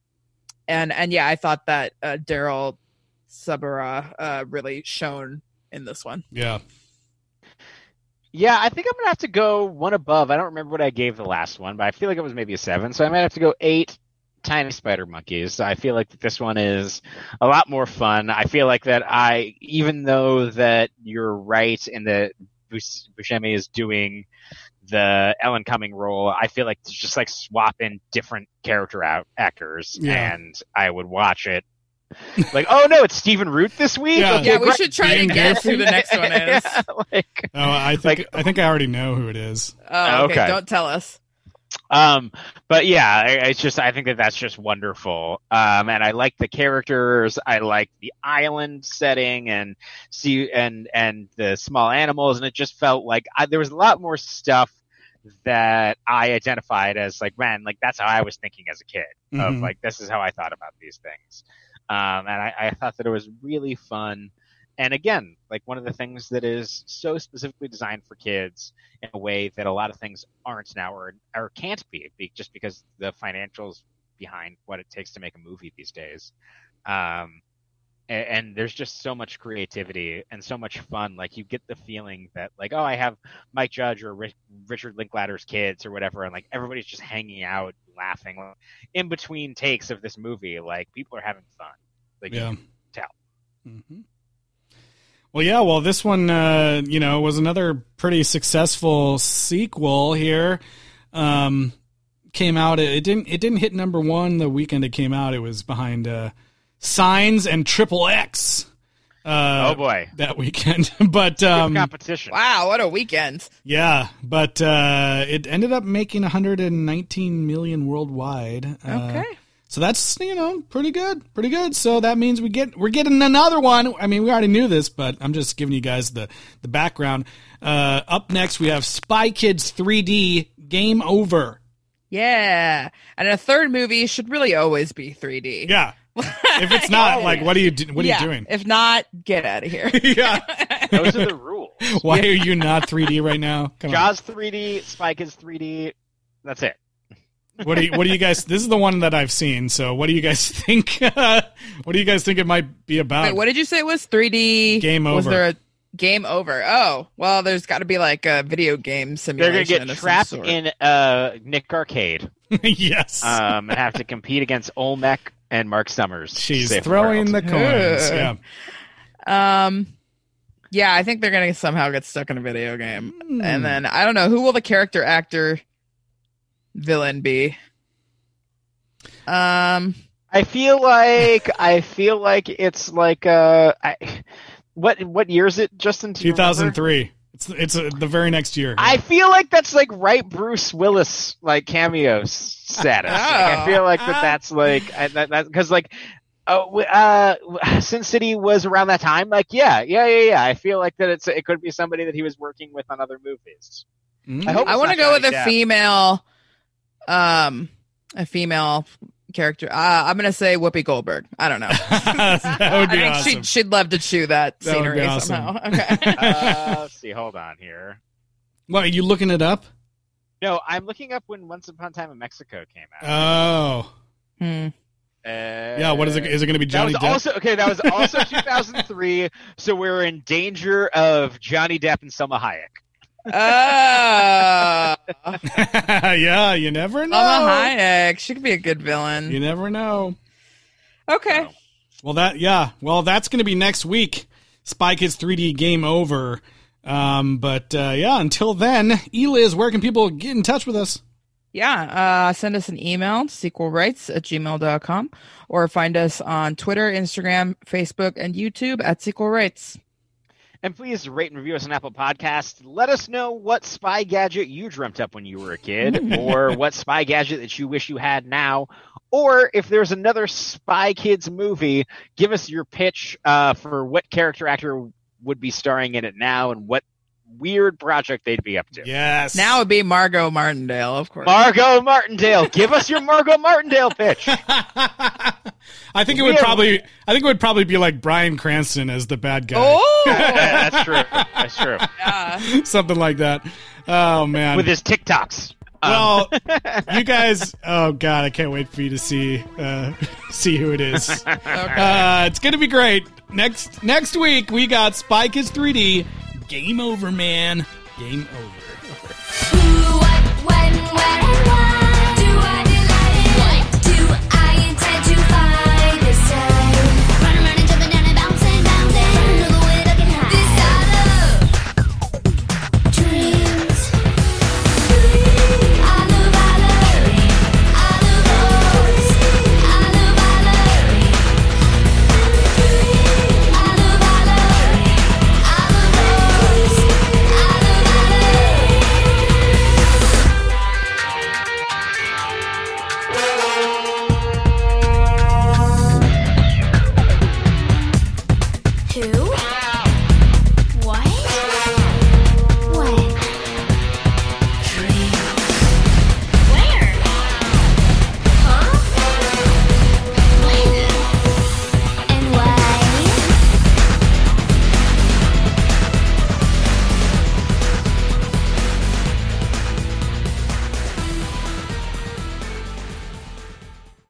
and and yeah, I thought that uh, Daryl Sabara uh, really shone in this one. Yeah. Yeah, I think I'm gonna have to go one above. I don't remember what I gave the last one, but I feel like it was maybe a seven, so I might have to go eight. Tiny spider monkeys. I feel like this one is a lot more fun. I feel like that I, even though that you're right in that Bus- Buscemi is doing the Alan Cumming role, I feel like it's just like swapping different character out actors, Yeah. and I would watch it. *laughs* Like, oh no, it's Stephen Root this week. Yeah. Okay, Yeah, we great. should try to guess who the next one *laughs* is. Yeah, *laughs* like, Oh, I think Like- I think I already know who it is. Oh, okay. Okay. Don't tell us. Um, but yeah, I- it's just I think that that's just wonderful. Um, and I like the characters. I like the island setting and see and and the small animals. And it just felt like I, there was a lot more stuff that I identified as like, man, like that's how I was thinking as a kid. Of Mhm. like this is how I thought about these things. Um, and I, I thought that it was really fun. And again, like one of the things that is so specifically designed for kids in a way that a lot of things aren't now or, or can't be, just because the financials behind what it takes to make a movie these days. Um, and, and there's just so much creativity and so much fun. Like you get the feeling that like, oh, I have Mike Judge or Ri- Richard Linklater's kids or whatever, and like everybody's just hanging out, laughing Like, in between takes of this movie. Like people are having fun. Like Yeah. you can tell. hmm Well, yeah. Well, this one, uh, you know, was another pretty successful sequel here. Um, came out. It didn't. It didn't hit number one the weekend it came out. It was behind uh, Signs and Triple X. Uh, oh boy, that weekend. *laughs* but um, competition. Wow, what a weekend! Yeah, but uh, it ended up making 119 million worldwide. Uh, Okay. So that's you know pretty good, pretty good. So that means we get we're getting another one. I mean, we already knew this, but I'm just giving you guys the the background. Uh, up next, we have Spy Kids 3D Game Over. Yeah, and a third movie should really always be 3D. Yeah. If it's not, like, what are you do- what are Yeah, you doing? If not, get out of here. *laughs* yeah. Those are the rules. *laughs* Why are you not 3D right now? Come on. Jaws 3D, Spy Kids 3D. That's it. What do you what do you guys? This is the one that I've seen. So what do you guys *laughs* think? what do you guys think it might be about? Wait, what did you say it was 3D? Game over. Was over. there a game over? Oh, well, there's got to be like a video game simulation. They're simulation. gonna get trapped in uh, Nick Arcade yes. um, and have to compete against Olmec and Mark Summers. She's save the throwing the coins. Yeah. Um, yeah, I think they're gonna somehow get stuck in a video game, Hmm. and then I don't know who will the character actor villain be. Um, I feel like I feel like it's like uh, I, what what year is it, Justin? Do you remember? 2003. It's it's uh, the very next year. I feel like that's like right Bruce Willis like cameo s- status. Like, I Oh. feel like that that's like I, that because like oh uh Sin City was around that time. Like yeah yeah yeah yeah. I feel like that it's it could be somebody that he was working with on other movies. Mm. I hope I want to not go with Johnny a female, um, a female character. Uh, I'm gonna say Whoopi Goldberg. I don't know. *laughs* that would I be think awesome. she'd, she'd love to chew that, That scenery awesome. somehow. *laughs* Okay. *laughs* Uh, let's see. Hold on here. What are you looking it up? No, I'm looking up when Once Upon a Time in Mexico came out. Oh, Hmm. Uh, yeah. What is it? Is it going to be Johnny Depp? also okay. That was also 2003. So we are in danger of Johnny Depp and Salma Hayek. Oh, *laughs* yeah, you never know. Salma Hayek. She could be a good villain. You never know. Okay. Well, that yeah. Well, that's going to be next week. Spy Kids 3D Game Over. Um, but uh, yeah, until then, Eliz, where can people get in touch with us? Yeah, uh, send us an email, sequelrights at gmail.com, or find us on Twitter, Instagram, Facebook, and YouTube at Sequel Rights. And please rate and review us on Apple Podcasts. Let us know what spy gadget you dreamt up when you were a kid, *laughs* or what spy gadget that you wish you had now. Or if there's another Spy Kids movie, give us your pitch uh, for what character actor would be starring in it now and what weird project they'd be up to. Yes. Now it'd be Margot Martindale, of course. Margot Martindale. Give us your Margot Martindale pitch. *laughs* I think it would probably. I think it would probably be like Bryan Cranston as the bad guy. oh, Yeah, *laughs* that's true. That's true. yeah. Something like that. Oh man. With his TikToks. Um, well, *laughs* you guys. Oh god, I can't wait for you to see uh, see who it is. Okay. Uh, it's gonna be great. Next next week we got Spy Kids 3D. Game over, man. Game over.